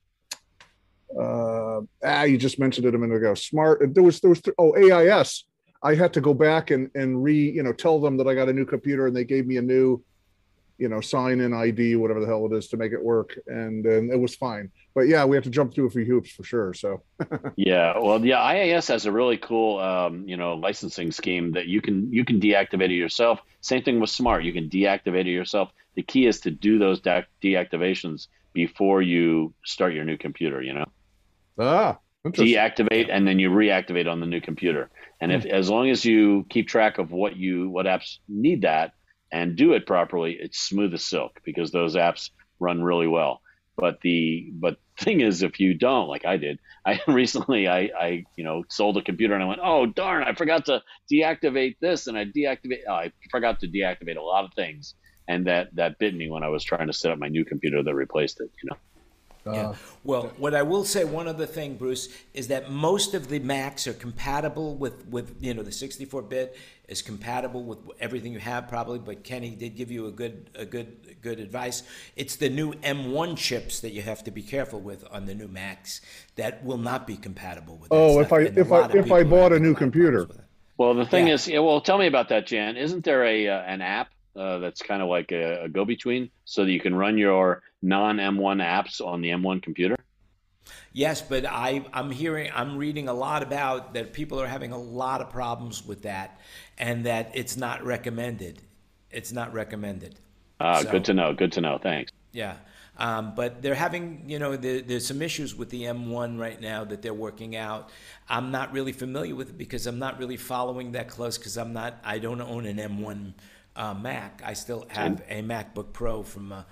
uh, ah, you just mentioned it a minute ago. Smaart. There was there was oh AIS. I had to go back and and re you know tell them that I got a new computer and they gave me a new, you know, sign in ID whatever the hell it is to make it work and and it was fine. But yeah, we had to jump through a few hoops for sure. So Yeah, well, yeah, IAS has a really cool, um, you know, licensing scheme that you can you can deactivate it yourself. Same thing with Smaart, you can deactivate it yourself. The key is to do those de- deactivations before you start your new computer. You know, ah. Deactivate and then you reactivate on the new computer. And if hmm. as long as you keep track of what you what apps need that and do it properly, it's smooth as silk because those apps run really well. But the but thing is, if you don't, like I did, I recently I I you know sold a computer and I went, oh darn, I forgot to deactivate this and I deactivate oh, I forgot to deactivate a lot of things and that that bit me when I was trying to set up my new computer that replaced it. You know. Yeah. Well, what I will say, one other thing, Bruce, is that most of the Macs are compatible with, with you know, the 64-bit is compatible with everything you have probably, but Kenny did give you a good, a good, good advice. It's the new M1 chips that you have to be careful with on the new Macs that will not be compatible with Oh, if I if I if I bought a new computer, problems with it. Well, the thing Yeah. is, yeah, well, tell me about that, Jan. Isn't there a uh, an app uh, that's kind of like a, a go-between, so that you can run your non-M1 apps on the M1 computer? Yes, but I, I'm hearing, I'm reading a lot about that people are having a lot of problems with that and that it's not recommended. It's not recommended. Ah, So- good to know. Good to know. Thanks. Yeah. Um, but they're having, you know, there, there's some issues with the M1 right now that they're working out. I'm not really familiar with it because I'm not really following that close because I'm not, I don't own an M1 uh, Mac. I still have a MacBook Pro from uh,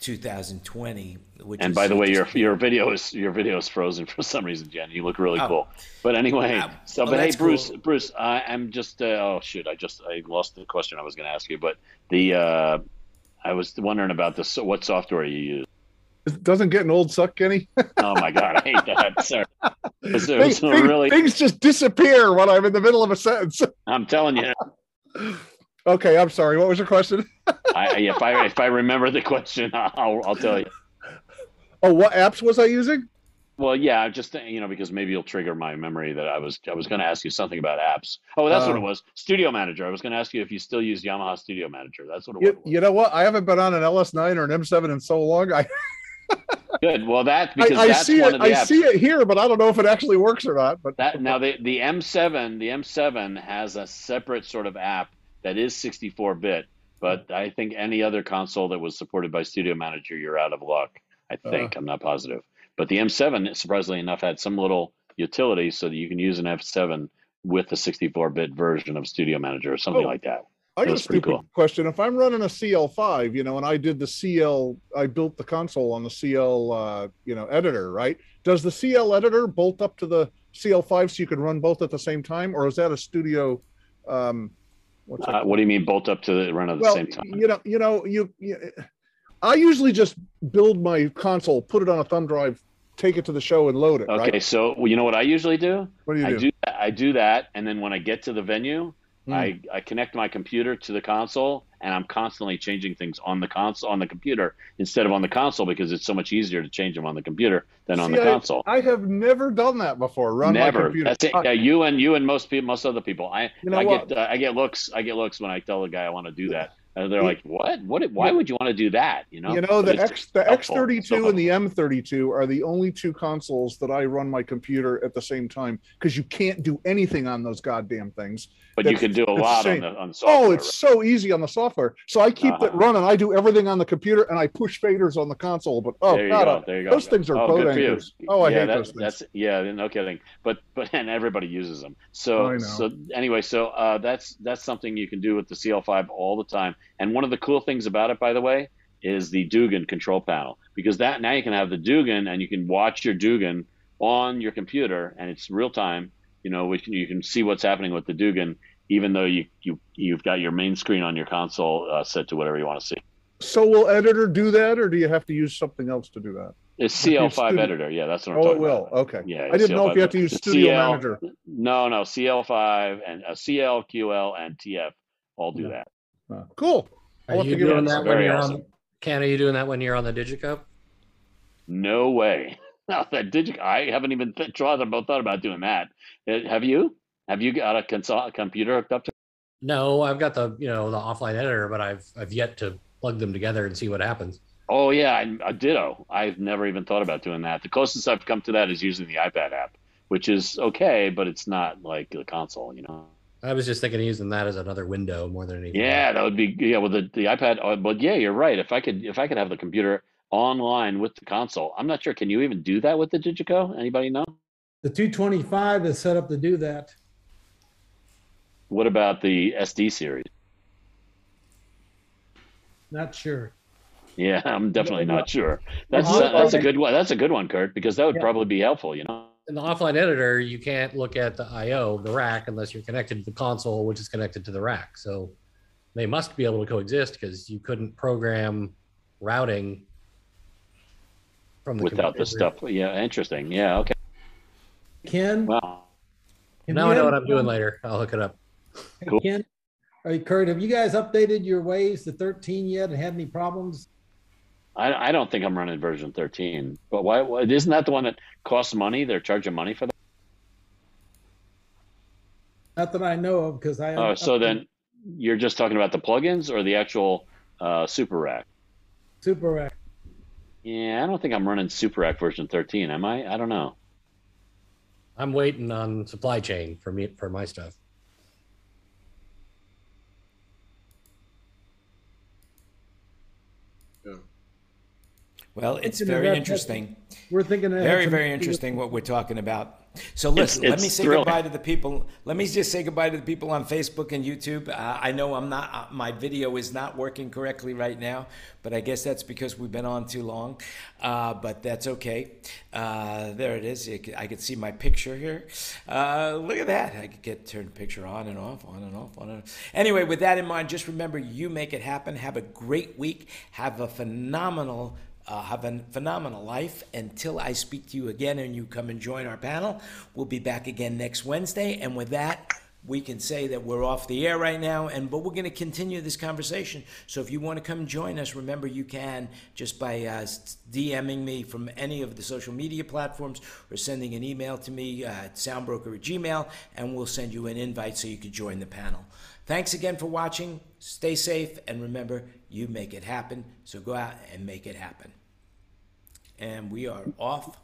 2020, which And is by the way, just- your your video is your video is frozen for some reason, Jen. You look really Oh. cool. But anyway, Ah, so well, but hey, Bruce, cool. Bruce, I, I'm just uh, oh shoot, I just I lost the question I was going to ask you. But the uh, I was wondering about this. So what software you use? It doesn't get an old suck, Kenny. Oh my god, I hate that. Sorry, it was, it things- really. things just disappear when I'm in the middle of a sentence. I'm telling you, Okay, I'm sorry. What was your question? I, if I if I remember the question, I'll I'll tell you. Oh, what apps was I using? Well, yeah, just you know, because maybe you'll trigger my memory that I was I was going to ask you something about apps. Oh, that's what Oh. it was. Studio Manager. I was going to ask you if you still use Yamaha Studio Manager. That's what it You, was. you know what? I haven't been on an LS9 or an M7 in so long. I Good. Well, that I, I that's see one it. of the I apps. see it here, but I don't know if it actually works or not. But That now the the M7 the M7 has a separate sort of app that is 64 bit, but I think any other console that was supported by Studio Manager, you're out of luck. I think I'm not positive, but the M7 surprisingly enough had some little utility so that you can use an F7 with the 64 bit version of Studio Manager or something Oh. like that. I got a stupid cool. question. If I'm running a CL5, you know, and I did the CL, I built the console on the CL, uh, you know, editor, right? Does the CL editor bolt up to the CL5 so you can run both at the same time, or is that a studio? Um, Uh, what do you mean bolt up to the run at the same time? you know, you know, you, you. I usually just build my console, put it on a thumb drive, take it to the show, and load it. Okay, Right? so well, you know what I usually do? What do you I do? do I do that, and then when I get to the venue, Hmm. I, I connect my computer to the console, and I'm constantly changing things on the console on the computer instead of on the console because it's so much easier to change them on the computer than on the I- console. I have never done that before. Run my Never. computer. That's it. Yeah, you and you and most people, most other people. I You know I what? get uh, I get looks. I get looks when I tell the guy I want to do that, and they're like, "What? What? Why would you want to do that?" You know. You know, the X, the X thirty two and the M32 are the only two consoles that I run my computer at the same time because you can't do anything on those goddamn things. But you can do a lot on the on software. Oh, it's so easy on the software. So I keep it Uh-huh. running. I do everything on the computer and I push faders on the console. But oh there you god, go. I- There you go. those things are oh, boat good for you. anchors. Oh, I yeah, hate that- those things. That's yeah, no kidding. But but and everybody uses them. So so anyway, so uh, that's that's something you can do with the CL5 all the time. And one of the cool things about it, by the way, is the Dugan control panel because that now you can have the Dugan and you can watch your Dugan on your computer and it's real time. You know, we you can see what's happening with the Dugan, even though you you you've got your main screen on your console uh, set to whatever you want to see. So will editor do that, or do you have to use something else to do that? It's CL5 studio- editor. Yeah, that's what I'm Oh, it will. about. Okay. Yeah, I didn't know if you CL5. have to use Studio CL Manager. No, no, CL5 and uh, CL, QL, and TF all do that. Uh, cool. I'll Are you to give it doing that when you're awesome. on? Ken, are you doing that when you're on the Digico? No way. No, that did you, I haven't even th- thought about thought about doing that. Uh, Have you? Have you got a console, a computer hooked up to? No, I've got the you know the offline editor, but I've I've yet to plug them together and see what happens. Oh yeah, I, a ditto. I've never even thought about doing that. The closest I've come to that is using the iPad app, which is okay, but it's not like the console, you know. I was just thinking of using that as another window more than anything. Yeah, that would be yeah. Well, the the iPad, uh, but yeah, you're right. If I could, if I could have the computer online with the console, I'm not sure. Can you even do that with the Digico? Anybody know? The 225 is set up to do that. What about the SD series? Not sure. Yeah, I'm definitely not sure. That's Well, uh, that's a I- good one. That's a good one, Kurt, because that would Yeah. probably be helpful. You know. In the offline editor, you can't look at the I/O, the rack, unless you're connected to the console, which is connected to the rack. So they must be able to coexist because you couldn't program routing from the without the stuff. Yeah, interesting. Yeah, okay. Ken? Wow. have Now you I know had- what I'm doing later. I'll hook it up. Cool. Ken, all right, Kurt, have you guys updated your waves to 13 yet and had any problems? I, I don't think I'm running version 13, but why, why? Isn't that the one that costs money? They're charging money for that. Not that I know of, because I. Oh, so then you're just talking about the plugins or the actual uh, Super Rack? Super Rack. Yeah, I don't think I'm running Super Rack version 13. Am I? I don't know. I'm waiting on supply chain for me for my stuff. Well, it's very that- interesting. We're thinking. of Very, very interesting what we're talking about. So listen, let it's me say thrilling. goodbye to the people. Let me just say goodbye to the people on Facebook and YouTube. Uh, I know I'm not, uh, my video is not working correctly right now, but I guess that's because we've been on too long. Uh, but that's okay. Uh, there it is. I can see my picture here. Uh, look at that. I could get turn the picture on and off, on and off, on and off. Anyway, with that in mind, just remember you make it happen. Have a great week. Have a phenomenal uh, have a phenomenal life. Until I speak to you again and you come and join our panel, we'll be back again next Wednesday. And with that, we can say that we're off the air right now, and but we're going to continue this conversation. So if you want to come join us, remember you can just by uh, DMing me from any of the social media platforms or sending an email to me uh, at soundbroker at Gmail, and we'll send you an invite so you can join the panel. Thanks again for watching. Stay safe, and remember, you make it happen. So go out and make it happen. And we are off